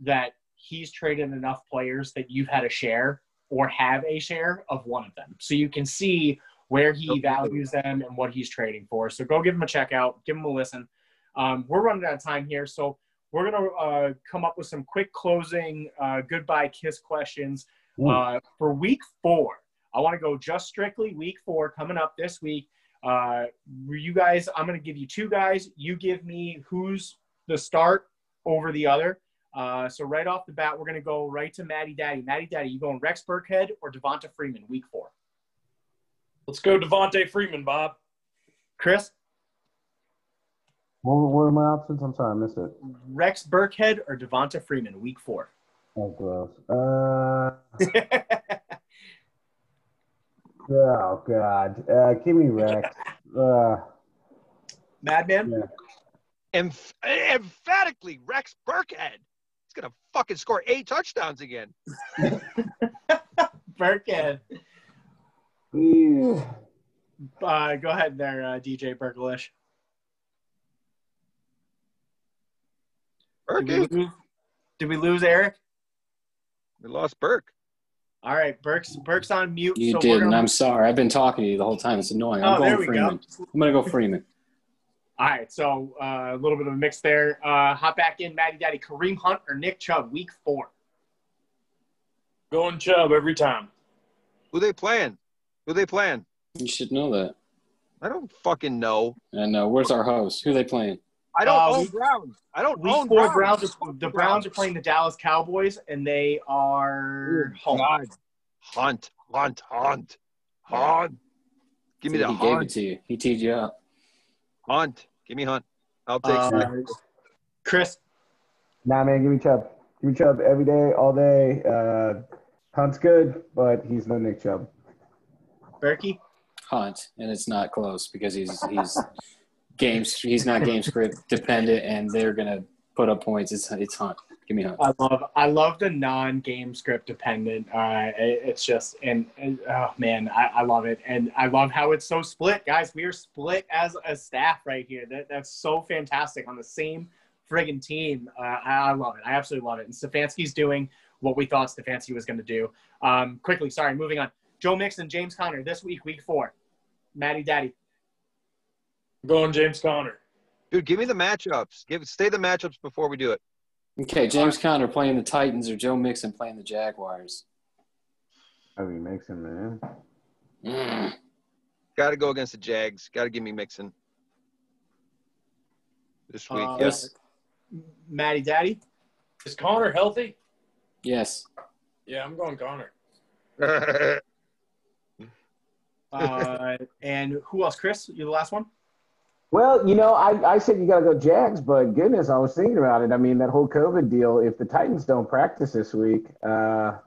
that he's traded enough players that you've had a share or have a share of one of them, so you can see where he Okay. values them and what he's trading for. So go give him a check out, give him a listen. Um, we're running out of time here, so we're gonna uh, come up with some quick closing uh, goodbye kiss questions uh, for week four. I want to go just strictly week four coming up this week. Uh, you guys, I'm gonna give you two guys. You give me who's the start over the other. Uh, so right off the bat, we're gonna go right to Maddie Daddy. Maddie Daddy, you going Rex Burkhead or Devonta Freeman week four? Let's go Devonta Freeman, Bob. Chris, What, what are my options? I'm sorry, I missed it. Rex Burkhead or Devonta Freeman week four? Oh, gross. Uh, oh, God. Uh, give me Rex. Uh, Madman. Emph- emphatically, Rex Burkhead. He's gonna fucking score eight touchdowns again. Burkhead. Yeah. Uh, go ahead there, uh, DJ Berkelish. Did we, lose, did we lose Eric? we lost Burke. All right, Burke's Burke's on mute. You so did, we're and I'm sorry. I've been talking to you the whole time. It's annoying. I'm Oh, there going we Freeman. go. I'm gonna go Freeman. All right, so uh, a little bit of a mix there. Uh, hop back in, Matty Daddy, Kareem Hunt or Nick Chubb, week four. Going Chubb every time. Who they playing? Who they playing? You should know that. I don't fucking know. And uh, where's our host? Who they playing? I don't Uh, own week- Browns. I don't Week own Browns. Browns. are, the Browns are playing the Dallas Cowboys, and they are home. God. Hunt, hunt, hunt, hunt. Give me the he gave it to you. He teed you up. hunt. Give me hunt. I'll take Uh. Chris, Nah, man, give me Chubb. Give me Chubb every day, all day. Uh, Hunt's good, but he's no Nick Chubb. Berkey, Hunt, and it's not close because he's he's games he's not game script dependent, and they're gonna put up points. It's it's Hunt. Give me Hunt. I love I love the non-game script dependent. Uh, it- it's just and, and oh man, I, I love it, and I love how it's so split, guys. We are split as a staff right here. That that's so fantastic on the same friggin' team. Uh, I, I love it. I absolutely love it. And Stefanski's doing what we thought Stefanski was going to do. Um, quickly, sorry, moving on. Joe Mixon, James Conner this week, week four. Matty Daddy. Going James Conner. Dude, give me the matchups. Give stay the matchups before we do it. Okay, James Conner playing the Titans or Joe Mixon playing the Jaguars. I mean, Mixon, man. Mm. Got to go against the Jags. Got to give me Mixon this week. Uh, Yes. Matty Daddy. Is Conner healthy? Yes. Yeah, I'm going Conner. Uh, and who else? Chris, You're the last one? Well, you know, I, I said you got to go Jags, but goodness, I was thinking about it. I mean, that whole COVID deal, if the Titans don't practice this week, uh,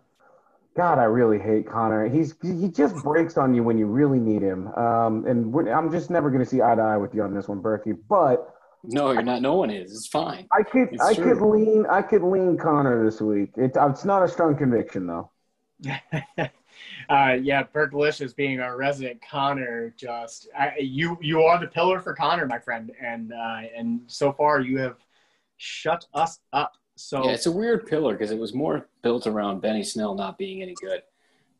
God, I really hate Conner. He's He just breaks on you when you really need him. Um, and we're, I'm just never going to see eye to eye with you on this one, Berkey. But No, you're not. No one is. It's fine. I could It's I true. could lean I could lean Conner this week. It, it's not a strong conviction, though. uh, yeah, Berkelicious being our resident Conner, just I, you you are the pillar for Conner, my friend, and uh, and so far you have shut us up. So Yeah, it's a weird pillar because it was more built around Benny Snell not being any good.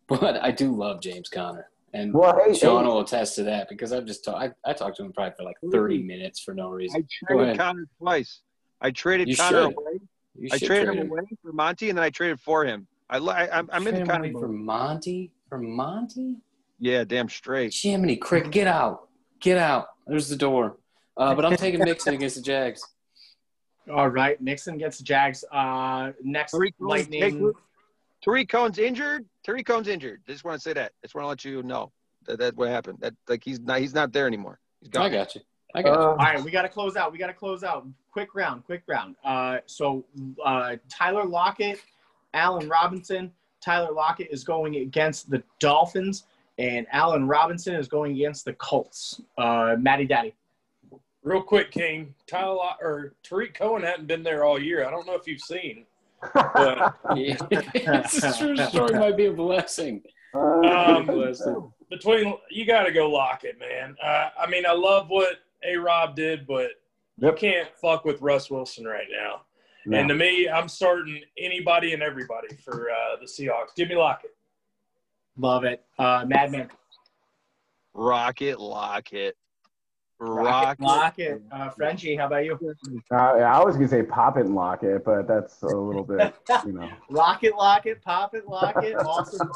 But I do love James Conner. And Well, hey, Sean hey, will attest to that because I've just talked. I, I talked to him probably for like 30 minutes for no reason. I traded. Conner twice. I traded You Conner should. away. You I traded trade him away for Monty, and then I traded for him. I, li- I I'm, I'm in Trade the him Conner away for. Monty. For Monty. Yeah, damn straight. Jiminy Crick, get out, get out. There's the door. Uh, but I'm taking Mixon against the Jags. all right, Mixon against the Jags. Uh, next Tarik Cohen's, Lightning. Tarik Cohen's injured. Tarik Cohen's injured. I just want to say that. I just want to let you know that that's what happened. That like he's not he's not there anymore. He's gone. I got you. I got you. uh, All right, we got to close out. We got to close out. Quick round, quick round. Uh, so uh, Tyler Lockett, Allen Robinson. Tyler Lockett is going against the Dolphins, and Allen Robinson is going against the Colts. Uh, Matty Daddy. Real quick, King. Tyler or Tarik Cohen hadn't been there all year. I don't know if you've seen. But Yeah. it's true story. Might be a blessing. Um, between you got to go Lockett, man. Uh, I mean, I love what A Rob did, but you can't fuck with Russ Wilson right now. No. And to me, I'm starting anybody and everybody for uh, the Seahawks. Jimmy Lockett. Love it. Uh, Madman. Rocket Locket. Rocket. Rocket. Lockett. Uh, Frenchie, how about you? Uh, I was gonna say pop it and lock it, but that's a little bit, you know. Lockett, Lockett, pop it, Lockett. Awesome.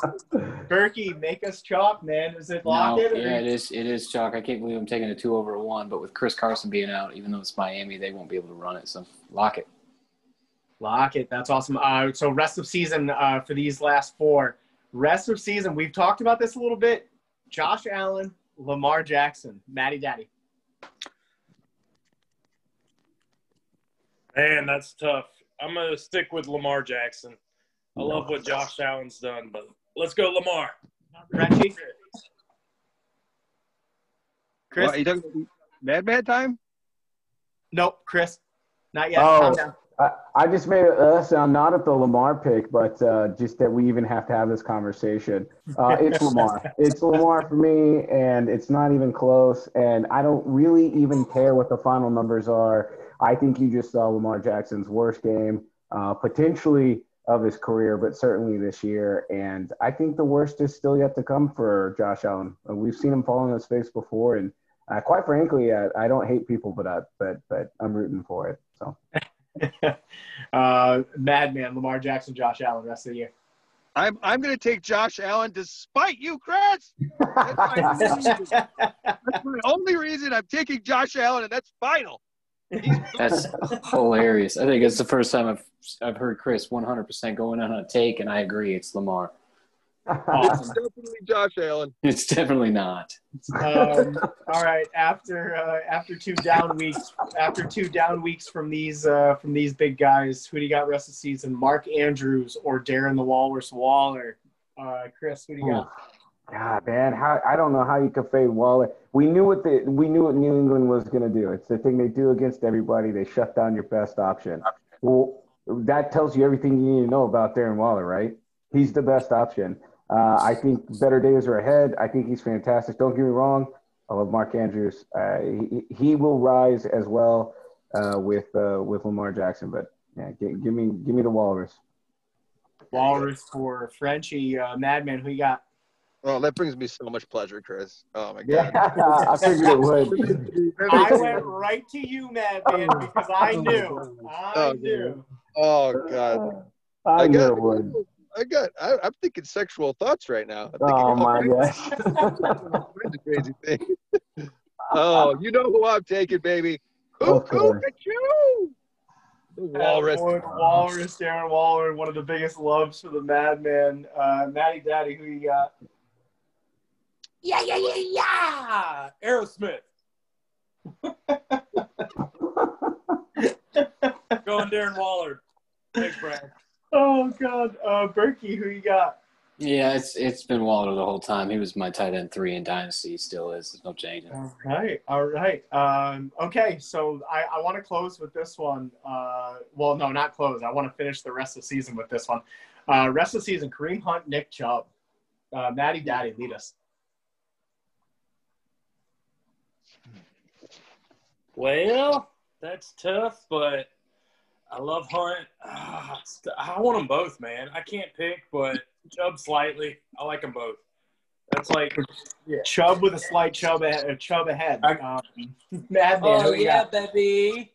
Berkey, make us chalk, man. Is it No, Lockett? or- yeah, it is. It is chalk. I can't believe I'm taking a two over a one. But with Chris Carson being out, even though it's Miami, they won't be able to run it. So lock it. Lock it. That's awesome. Uh, so rest of season uh, for these last four. Rest of season. We've talked about this a little bit. Josh Allen, Lamar Jackson, Matty Daddy. Man, that's tough. I'm gonna stick with Lamar Jackson. I love what Josh Allen's done, but let's go Lamar. Frenchie. Chris. What, you talking bad bad time? Nope. Chris. Not yet. Oh. Calm down. I, I just made a sound not at the Lamar pick, but uh, just that we even have to have this conversation. Uh, it's Lamar. It's Lamar for me, and it's not even close. And I don't really even care what the final numbers are. I think you just saw Lamar Jackson's worst game, uh, potentially of his career, but certainly this year. And I think the worst is still yet to come for Josh Allen. Uh, We've seen him fall on his face before, and uh, quite frankly, I, I don't hate people, but I, but but I'm rooting for it. So. uh, Madman, Lamar Jackson, Josh Allen, rest of the year. I'm I'm gonna take Josh Allen despite you, Chris. That's my, that's my only reason I'm taking Josh Allen, and that's final. He's That's hilarious. I think it's the first time I've I've heard Chris 100% going on a take, and I agree. It's Lamar. It's definitely Josh Allen. It's definitely not. um, all right. After uh, after two down weeks, after two down weeks from these uh, from these big guys, who do you got rest of the season? Mark Andrews or Darren the Walrus Waller? Uh, Chris, who do you got? God, man, how I don't know how you could fade Waller. We knew what the we knew what New England was going to do. It's the thing they do against everybody. They shut down your best option. Well, that tells you everything you need to know about Darren Waller, right? He's the best option. Uh, I think better days are ahead. I think he's fantastic. Don't get me wrong. I love Mark Andrews. Uh, he, he will rise as well uh, with uh, with Lamar Jackson. But yeah, give, give me give me the Walrus. Walrus for Frenchie. Uh, Madman, who you got? Oh, that brings me so much pleasure, Chris. Oh my Yeah, god. I figured it would. I went right to you, Madman, because I knew. I Oh, knew. Oh god. I I knew it would. I got. I, I'm thinking sexual thoughts right now. I'm thinking Oh my kinds gosh. of crazy things. oh, you know who I'm taking, baby. Who? Of Who course. you? The walrus. Walrus. Walrus, Darren Waller, one of the biggest loves for the Madman. Uh, Matty Daddy, who you got? Yeah, yeah, yeah, yeah. Aerosmith. Going Darren Waller. Thanks, Brad. Oh God, uh, Berkey, who you got? Yeah, it's it's been Waller the whole time. He was my tight end three in Dynasty. Still is. There's no changing. All right, all right. Um, okay, so I, I want to close with this one. Uh, well, no, not close. I want to finish the rest of the season with this one. Uh, rest of the season: Kareem Hunt, Nick Chubb, uh, Matty Daddy, lead us. Well, that's tough, but I love Hunt. It's- I want them both, man. I can't pick, but Chubb slightly. I like them both. That's like, yeah. Chubb with a slight Chubb, a, Chubb ahead. Um, Madman, Oh who yeah, got? baby.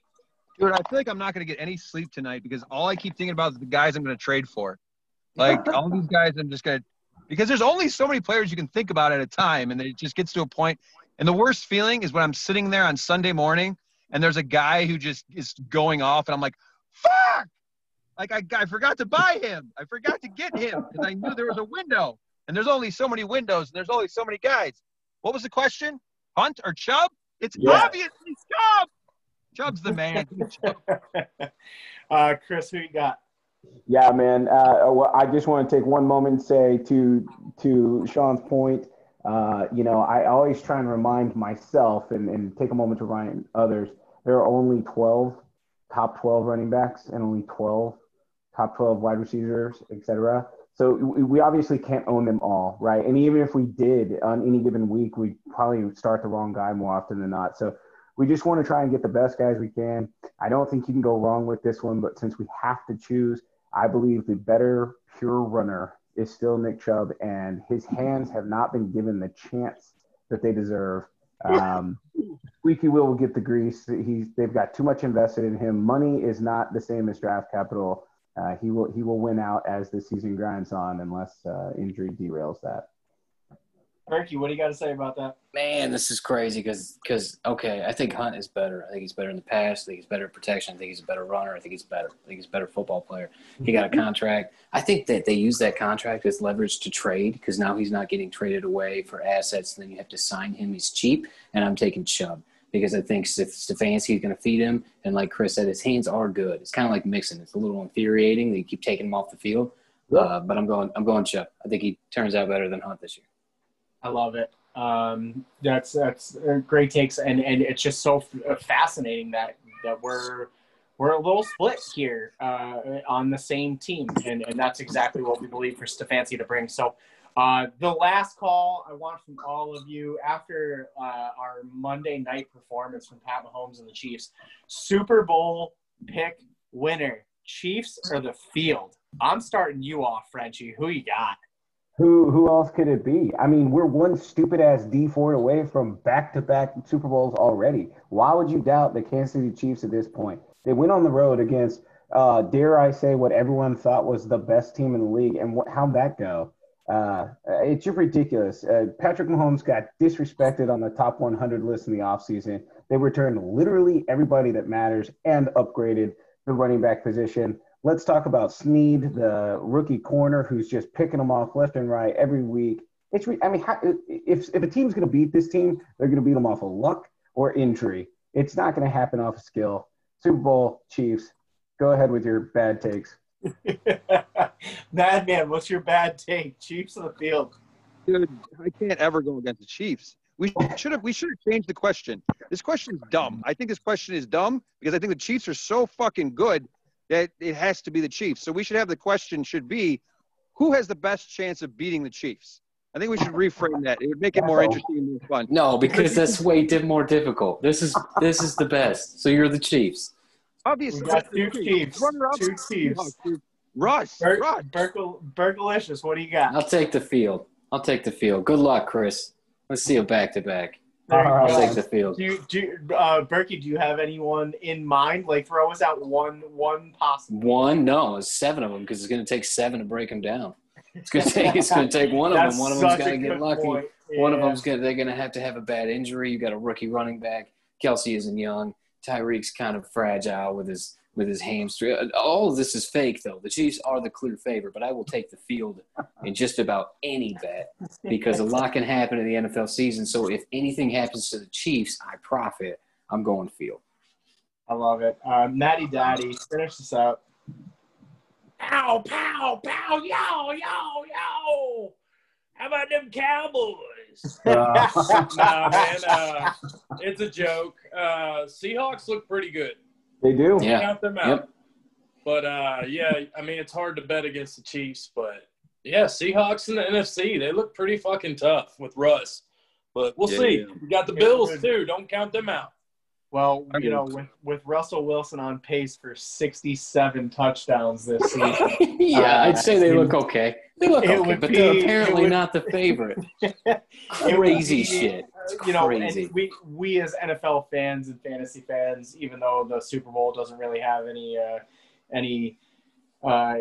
Dude, I feel like I'm not going to get any sleep tonight because all I keep thinking about is the guys I'm going to trade for. Like all these guys, I'm just going to because there's only so many players you can think about at a time, and it just gets to a point. And the worst feeling is when I'm sitting there on Sunday morning and there's a guy who just is going off, and I'm like, "Fuck!" Like I, I forgot to buy him. I forgot to get him because I knew there was a window, and there's only so many windows, and there's only so many guys. What was the question? Hunt or Chubb? It's Yeah. obviously Chubb. Chubb's the man. uh, Chris, who you got? Yeah, man. Uh, well, I just want to take one moment and say to to Sean's point. Uh, you know, I always try and remind myself and, and take a moment to remind others. There are only 12 top 12 running backs and only 12 top 12 wide receivers, et cetera. So we we obviously can't own them all, right? And even if we did on any given week, we'd probably start the wrong guy more often than not. So we just want to try and get the best guys we can. I don't think you can go wrong with this one, but since we have to choose, I believe the better pure runner is still Nick Chubb, and his hands have not been given the chance that they deserve. Um, squeaky Will get the grease. He's they've got too much invested in him. Money is not the same as draft capital. Uh, he will he will win out as the season grinds on, unless uh, injury derails that. Berkey, what do you got to say about that? Man, this is crazy because okay, I think Hunt is better. I think he's better in the past. I think he's better at protection. I think he's a better runner. I think he's better. I think he's a better football player. He got a contract. I think that they use that contract as leverage to trade because now he's not getting traded away for assets. And then you have to sign him. He's cheap, and I'm taking Chubb because I think Stef- Stefanski is going to feed him. And like Chris said, his hands are good. It's kind of like Mixon. It's a little infuriating that you keep taking him off the field. Uh, but I'm going. I'm going Chubb. I think he turns out better than Hunt this year. I love it. Um, that's that's uh, great takes, and and it's just so f- fascinating that that we're we're a little split here uh, on the same team, and and that's exactly what we believe for Stefanski to bring. So. Uh, the last call I want from all of you after uh, our Monday night performance from Pat Mahomes and the Chiefs, Super Bowl pick winner, Chiefs or the field? I'm starting you off, Frenchie. Who you got? Who who else could it be? I mean, we're one stupid ass Dee Ford away from back to back Super Bowls already. Why would you doubt the Kansas City Chiefs at this point? They went on the road against uh, dare I say, what everyone thought was the best team in the league, and what, how'd that go? Uh, it's just ridiculous. Uh, Patrick Mahomes got disrespected on the top 100 list in the offseason. They returned literally everybody that matters and upgraded the running back position. Let's talk about Sneed, the rookie corner, who's just picking them off left and right every week. It's, I mean, if if a team's going to beat this team, they're going to beat them off of luck or injury. It's not going to happen off of skill. Super Bowl Chiefs. Go ahead with your bad takes. Madman, what's your bad take? Chiefs on the field. Dude, I can't ever go against the Chiefs. We should have we should have changed the question. This question is dumb. I think this question is dumb because I think the Chiefs are so fucking good that it has to be the Chiefs. So we should have the question should be who has the best chance of beating the Chiefs? I think we should reframe that. It would make it more interesting and more fun. No, because that's way di- more difficult. This is this is the best. So you're the Chiefs. Obviously, We got two the Chiefs. Runner up, Two Chiefs. Seahawks, dude. Russ, Bur- Russ. Burkle, Burkalicious, what do you got? I'll take the field. I'll take the field. Good luck, Chris. Let's see a back to back. There you All I'll take the field. Do you, do you, uh, Berkey, do you have anyone in mind? Like, throw us out one one possible. One? No, it's seven of them because it's going to take seven to break them down. It's going to take. It's going to take one of them. One of them's such got to get lucky. point. One of them's going. to They're going to have to have a bad injury. You got a rookie running back. Kelce isn't young. Tyreek's kind of fragile with his with his hamstring. All of this is fake, though. The Chiefs are the clear favorite, but I will take the field in just about any bet because a lot can happen in the NFL season. So if anything happens to the Chiefs, I profit. I'm going field. I love it. Uh, Matty Daddy, finish this up. Pow, pow, pow, yo, yo, yo. How about them Cowboys? Uh, nah, man, uh, it's a joke. Uh, Seahawks look pretty good. They do. Yeah. Count them out. Yep. But uh, yeah, I mean, it's hard to bet against the Chiefs, but yeah, Seahawks in the NFC, they look pretty fucking tough with Russ. But we'll Yeah, see. yeah. We got the Yeah, Bills too. Don't count them out. Well, I you know, with, with Russell Wilson on pace for 67 touchdowns this season, yeah, I'd say they Uh, look okay. They look okay, but be- they're apparently would- not the favorite. Crazy be, shit. uh, You know, crazy. and we we as NFL fans and fantasy fans, even though the Super Bowl doesn't really have any uh, any uh,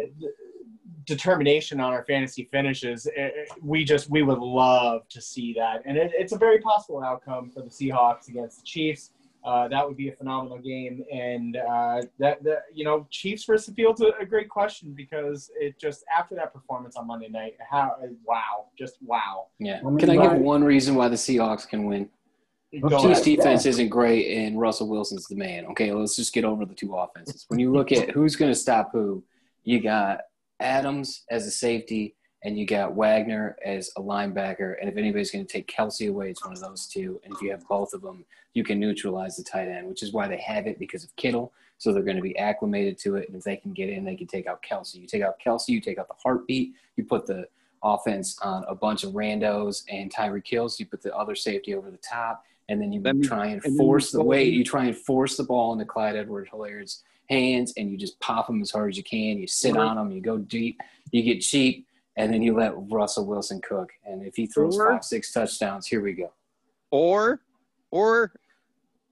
determination on our fantasy finishes, eh, eh, we just we would love to see that, and it, it's a very possible outcome for the Seahawks against the Chiefs. Uh, that would be a phenomenal game, and uh, that that you know Chiefs versus the Field's a, a great question because it just after that performance on Monday night, how wow, just wow. Yeah. I mean, Can I give one reason why the Seahawks can win? Go Chiefs Chiefs ahead. defense isn't great, and Russell Wilson's the man. Okay, let's just get over the two offenses. When you look at who's going to stop who, you got Adams as a safety, and you got Wagner as a linebacker. And if anybody's going to take Kelce away, it's one of those two. And if you have both of them, you can neutralize the tight end, which is why they have it because of Kittle. So they're going to be acclimated to it. And if they can get in, they can take out Kelce. You take out Kelce, you take out the heartbeat, you put the offense on a bunch of randos and Tyreek kills. You put the other safety over the top, and then you try and and force the weight. You try and force the ball into Clyde Edwards Helaire's hands, and you just pop him as hard as you can. You sit on him, you go deep, you get cheap, and then you let Russell Wilson cook. And if he throws Or- five, six touchdowns, here we go. Or, or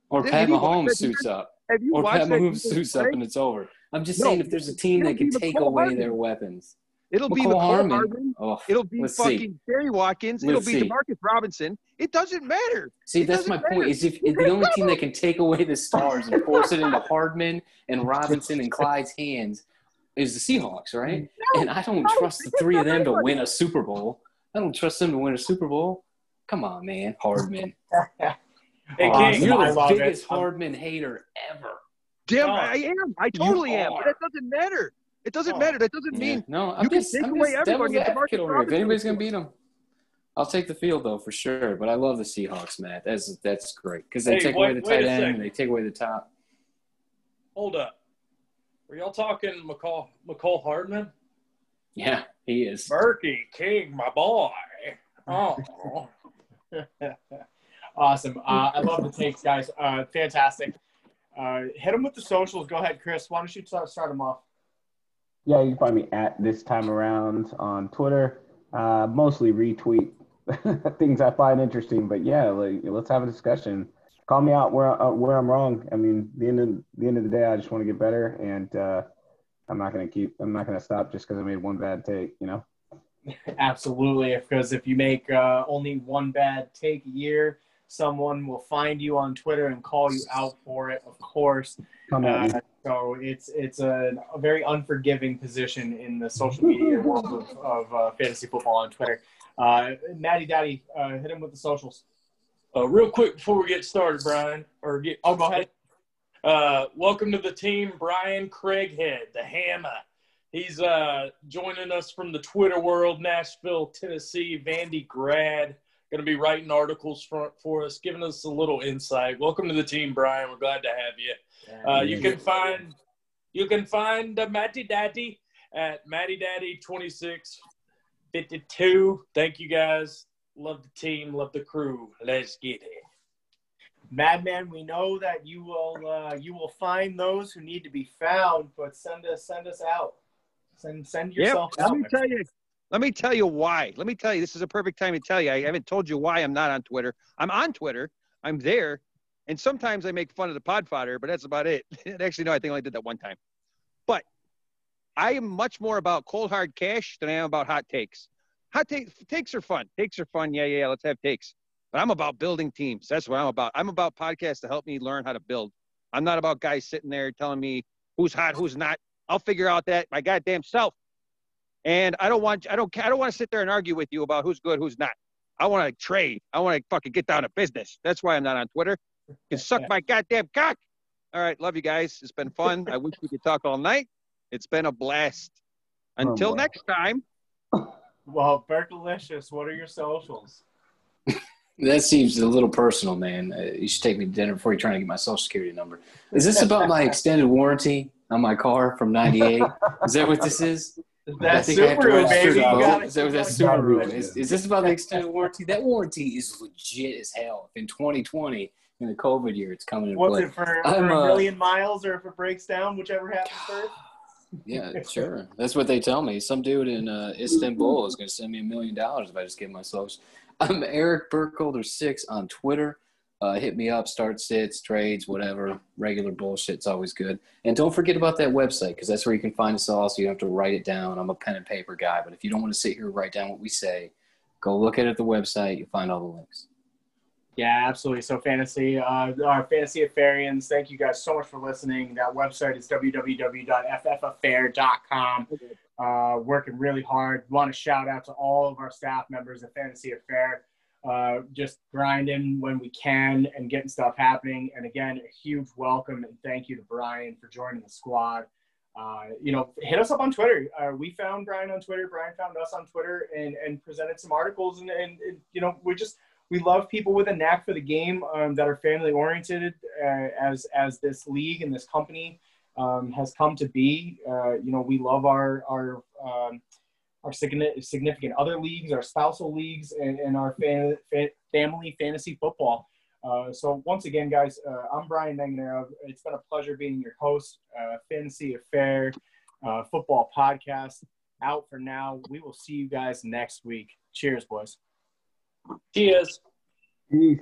Or Pat Mahomes that suits up. Or Pat Mahomes suits up and it's over. I'm just No, saying if there's a team that can take Mecole away Hardman. their weapons. It'll be Mecole Mecole Hardman. Hardman. Oh, It'll be let's see. fucking Terry Watkins. It'll be see. Demarcus Robinson. It doesn't matter. See, It that's my doesn't point. Is if, if the only team that can take away the stars and force it into Hardman and Robinson and Clyde's hands is the Seahawks, right? and I don't no, trust the three of them to win a Super Bowl. I don't trust them to win a Super Bowl. Come on, man, Hardman. Hey, Awesome. You're the love it. biggest I'm- Hardman hater ever. Damn, No. I am. I totally am. But are. that doesn't matter. It doesn't Oh. matter. That doesn't Yeah. mean No, I'm you can just, take I'm away everybody at DeMarcus advocate over. If anybody's gonna beat them, I'll take the field though for sure. But I love the Seahawks, Matt. That's that's great because they Hey, take wait- away the tight end, and they take away the top. hold up. Were y'all talking Mecole Mecole Hardman? Yeah, he is. Berkey King, my boy. Oh, awesome. Uh, I love the takes, guys. Uh, fantastic. Uh, hit them with the socials. Go ahead, Chris. Why don't you start, start them off? Yeah, you can find me at this time around on Twitter. Uh, mostly retweet things I find interesting, but yeah, like let's have a discussion. Call me out where uh, where I'm wrong. I mean, the end of the end of the day, I just want to get better, and uh, I'm not gonna keep. I'm not gonna stop just because I made one bad take. You know. Absolutely, because if you make uh, only one bad take a year, someone will find you on Twitter and call you out for it. Of course. Come at me. Uh, so it's it's a, a very unforgiving position in the social media world of, of uh, fantasy football on Twitter. Uh, Matty Daddy, uh, hit him with the socials. Uh, real quick before we get started, Brian, or get Oh, go ahead. Uh, welcome to the team, Brian Craighead, the Hammer. He's uh, joining us from the Twitter world, Nashville, Tennessee, Vandy grad. Going to be writing articles for, for us, giving us a little insight. Welcome to the team, Brian. We're glad to have you. Uh, you can find you can find uh, Matty Daddy at Matty Daddy twenty six fifty two. Thank you guys. Love the team. Love the crew. Let's get it. Madman, we know that you will uh, you will find those who need to be found, but send us send us out. Send send Yep. yourself Let me tell you. Let me tell you why. Let me tell you. This is a perfect time to tell you. I haven't told you why I'm not on Twitter. I'm on Twitter. I'm there, and sometimes I make fun of the pod fodder, but that's about it. Actually, no, I think I only did that one time. But I am much more about cold hard cash than I am about hot takes. Hot takes takes are fun. Takes are fun. Yeah, yeah. Let's have takes. But I'm about building teams. That's what I'm about. I'm about podcasts to help me learn how to build. I'm not about guys sitting there telling me who's hot, who's not. I'll figure out that my goddamn self. And I don't want I don't I don't want to sit there and argue with you about who's good, who's not. I want to trade. I want to fucking get down to business. That's why I'm not on Twitter. You can suck my goddamn cock. All right, love you guys. It's been fun. I wish we could talk all night. It's been a blast. Oh, Until boy. next time. Well, Berkelicious, what are your socials? That seems a little personal, man. Uh, you should take me to dinner before you're trying to get my social security number. Is this about my extended warranty on my car from '98? Is that what this is? I That's think I Subaru, baby. to You vote. gotta- Is that what that's Subaru? Is, is this about the extended warranty? That warranty is legit as hell. In 2020, in the COVID year, it's coming into What's play. it for, for a uh, million miles or if it breaks down, whichever happens first? Yeah, sure. That's what they tell me. Some dude in uh, Istanbul is going to send me a million dollars if I just give my socials. I'm Eric Burkholder six on Twitter. Uh, hit me up, start sits, trades, whatever. Regular bullshit's always good. And don't forget about that website because that's where you can find us all. So you don't have to write it down. I'm a pen and paper guy, but if you don't want to sit here and write down what we say, go look at it at the website. You'll find all the links. Yeah, absolutely. So fantasy, uh, our fantasy affarians. Thank you guys so much for listening. That website is www.ffaffair.com. Uh, working really hard. Want to shout out to all of our staff members at Fantasy Affair. Uh, just grinding when we can and getting stuff happening. And again, a huge welcome and thank you to Brian for joining the squad. Uh, you know, hit us up on Twitter. Uh, we found Brian on Twitter. Brian found us on Twitter and, and presented some articles. And, and, and, you know, we just, we love people with a knack for the game um, that are family oriented uh, as, as this league and this company um, has come to be. Uh, you know, we love our, our, um, our significant other leagues, our spousal leagues, and, and our fa- fa- family fantasy football. Uh, so once again, guys, uh, I'm Brian Manganero. It's been a pleasure being your host. Uh, Fantasy Affair uh, Football Podcast out for now. We will see you guys next week. Cheers, boys. Cheers. Peace.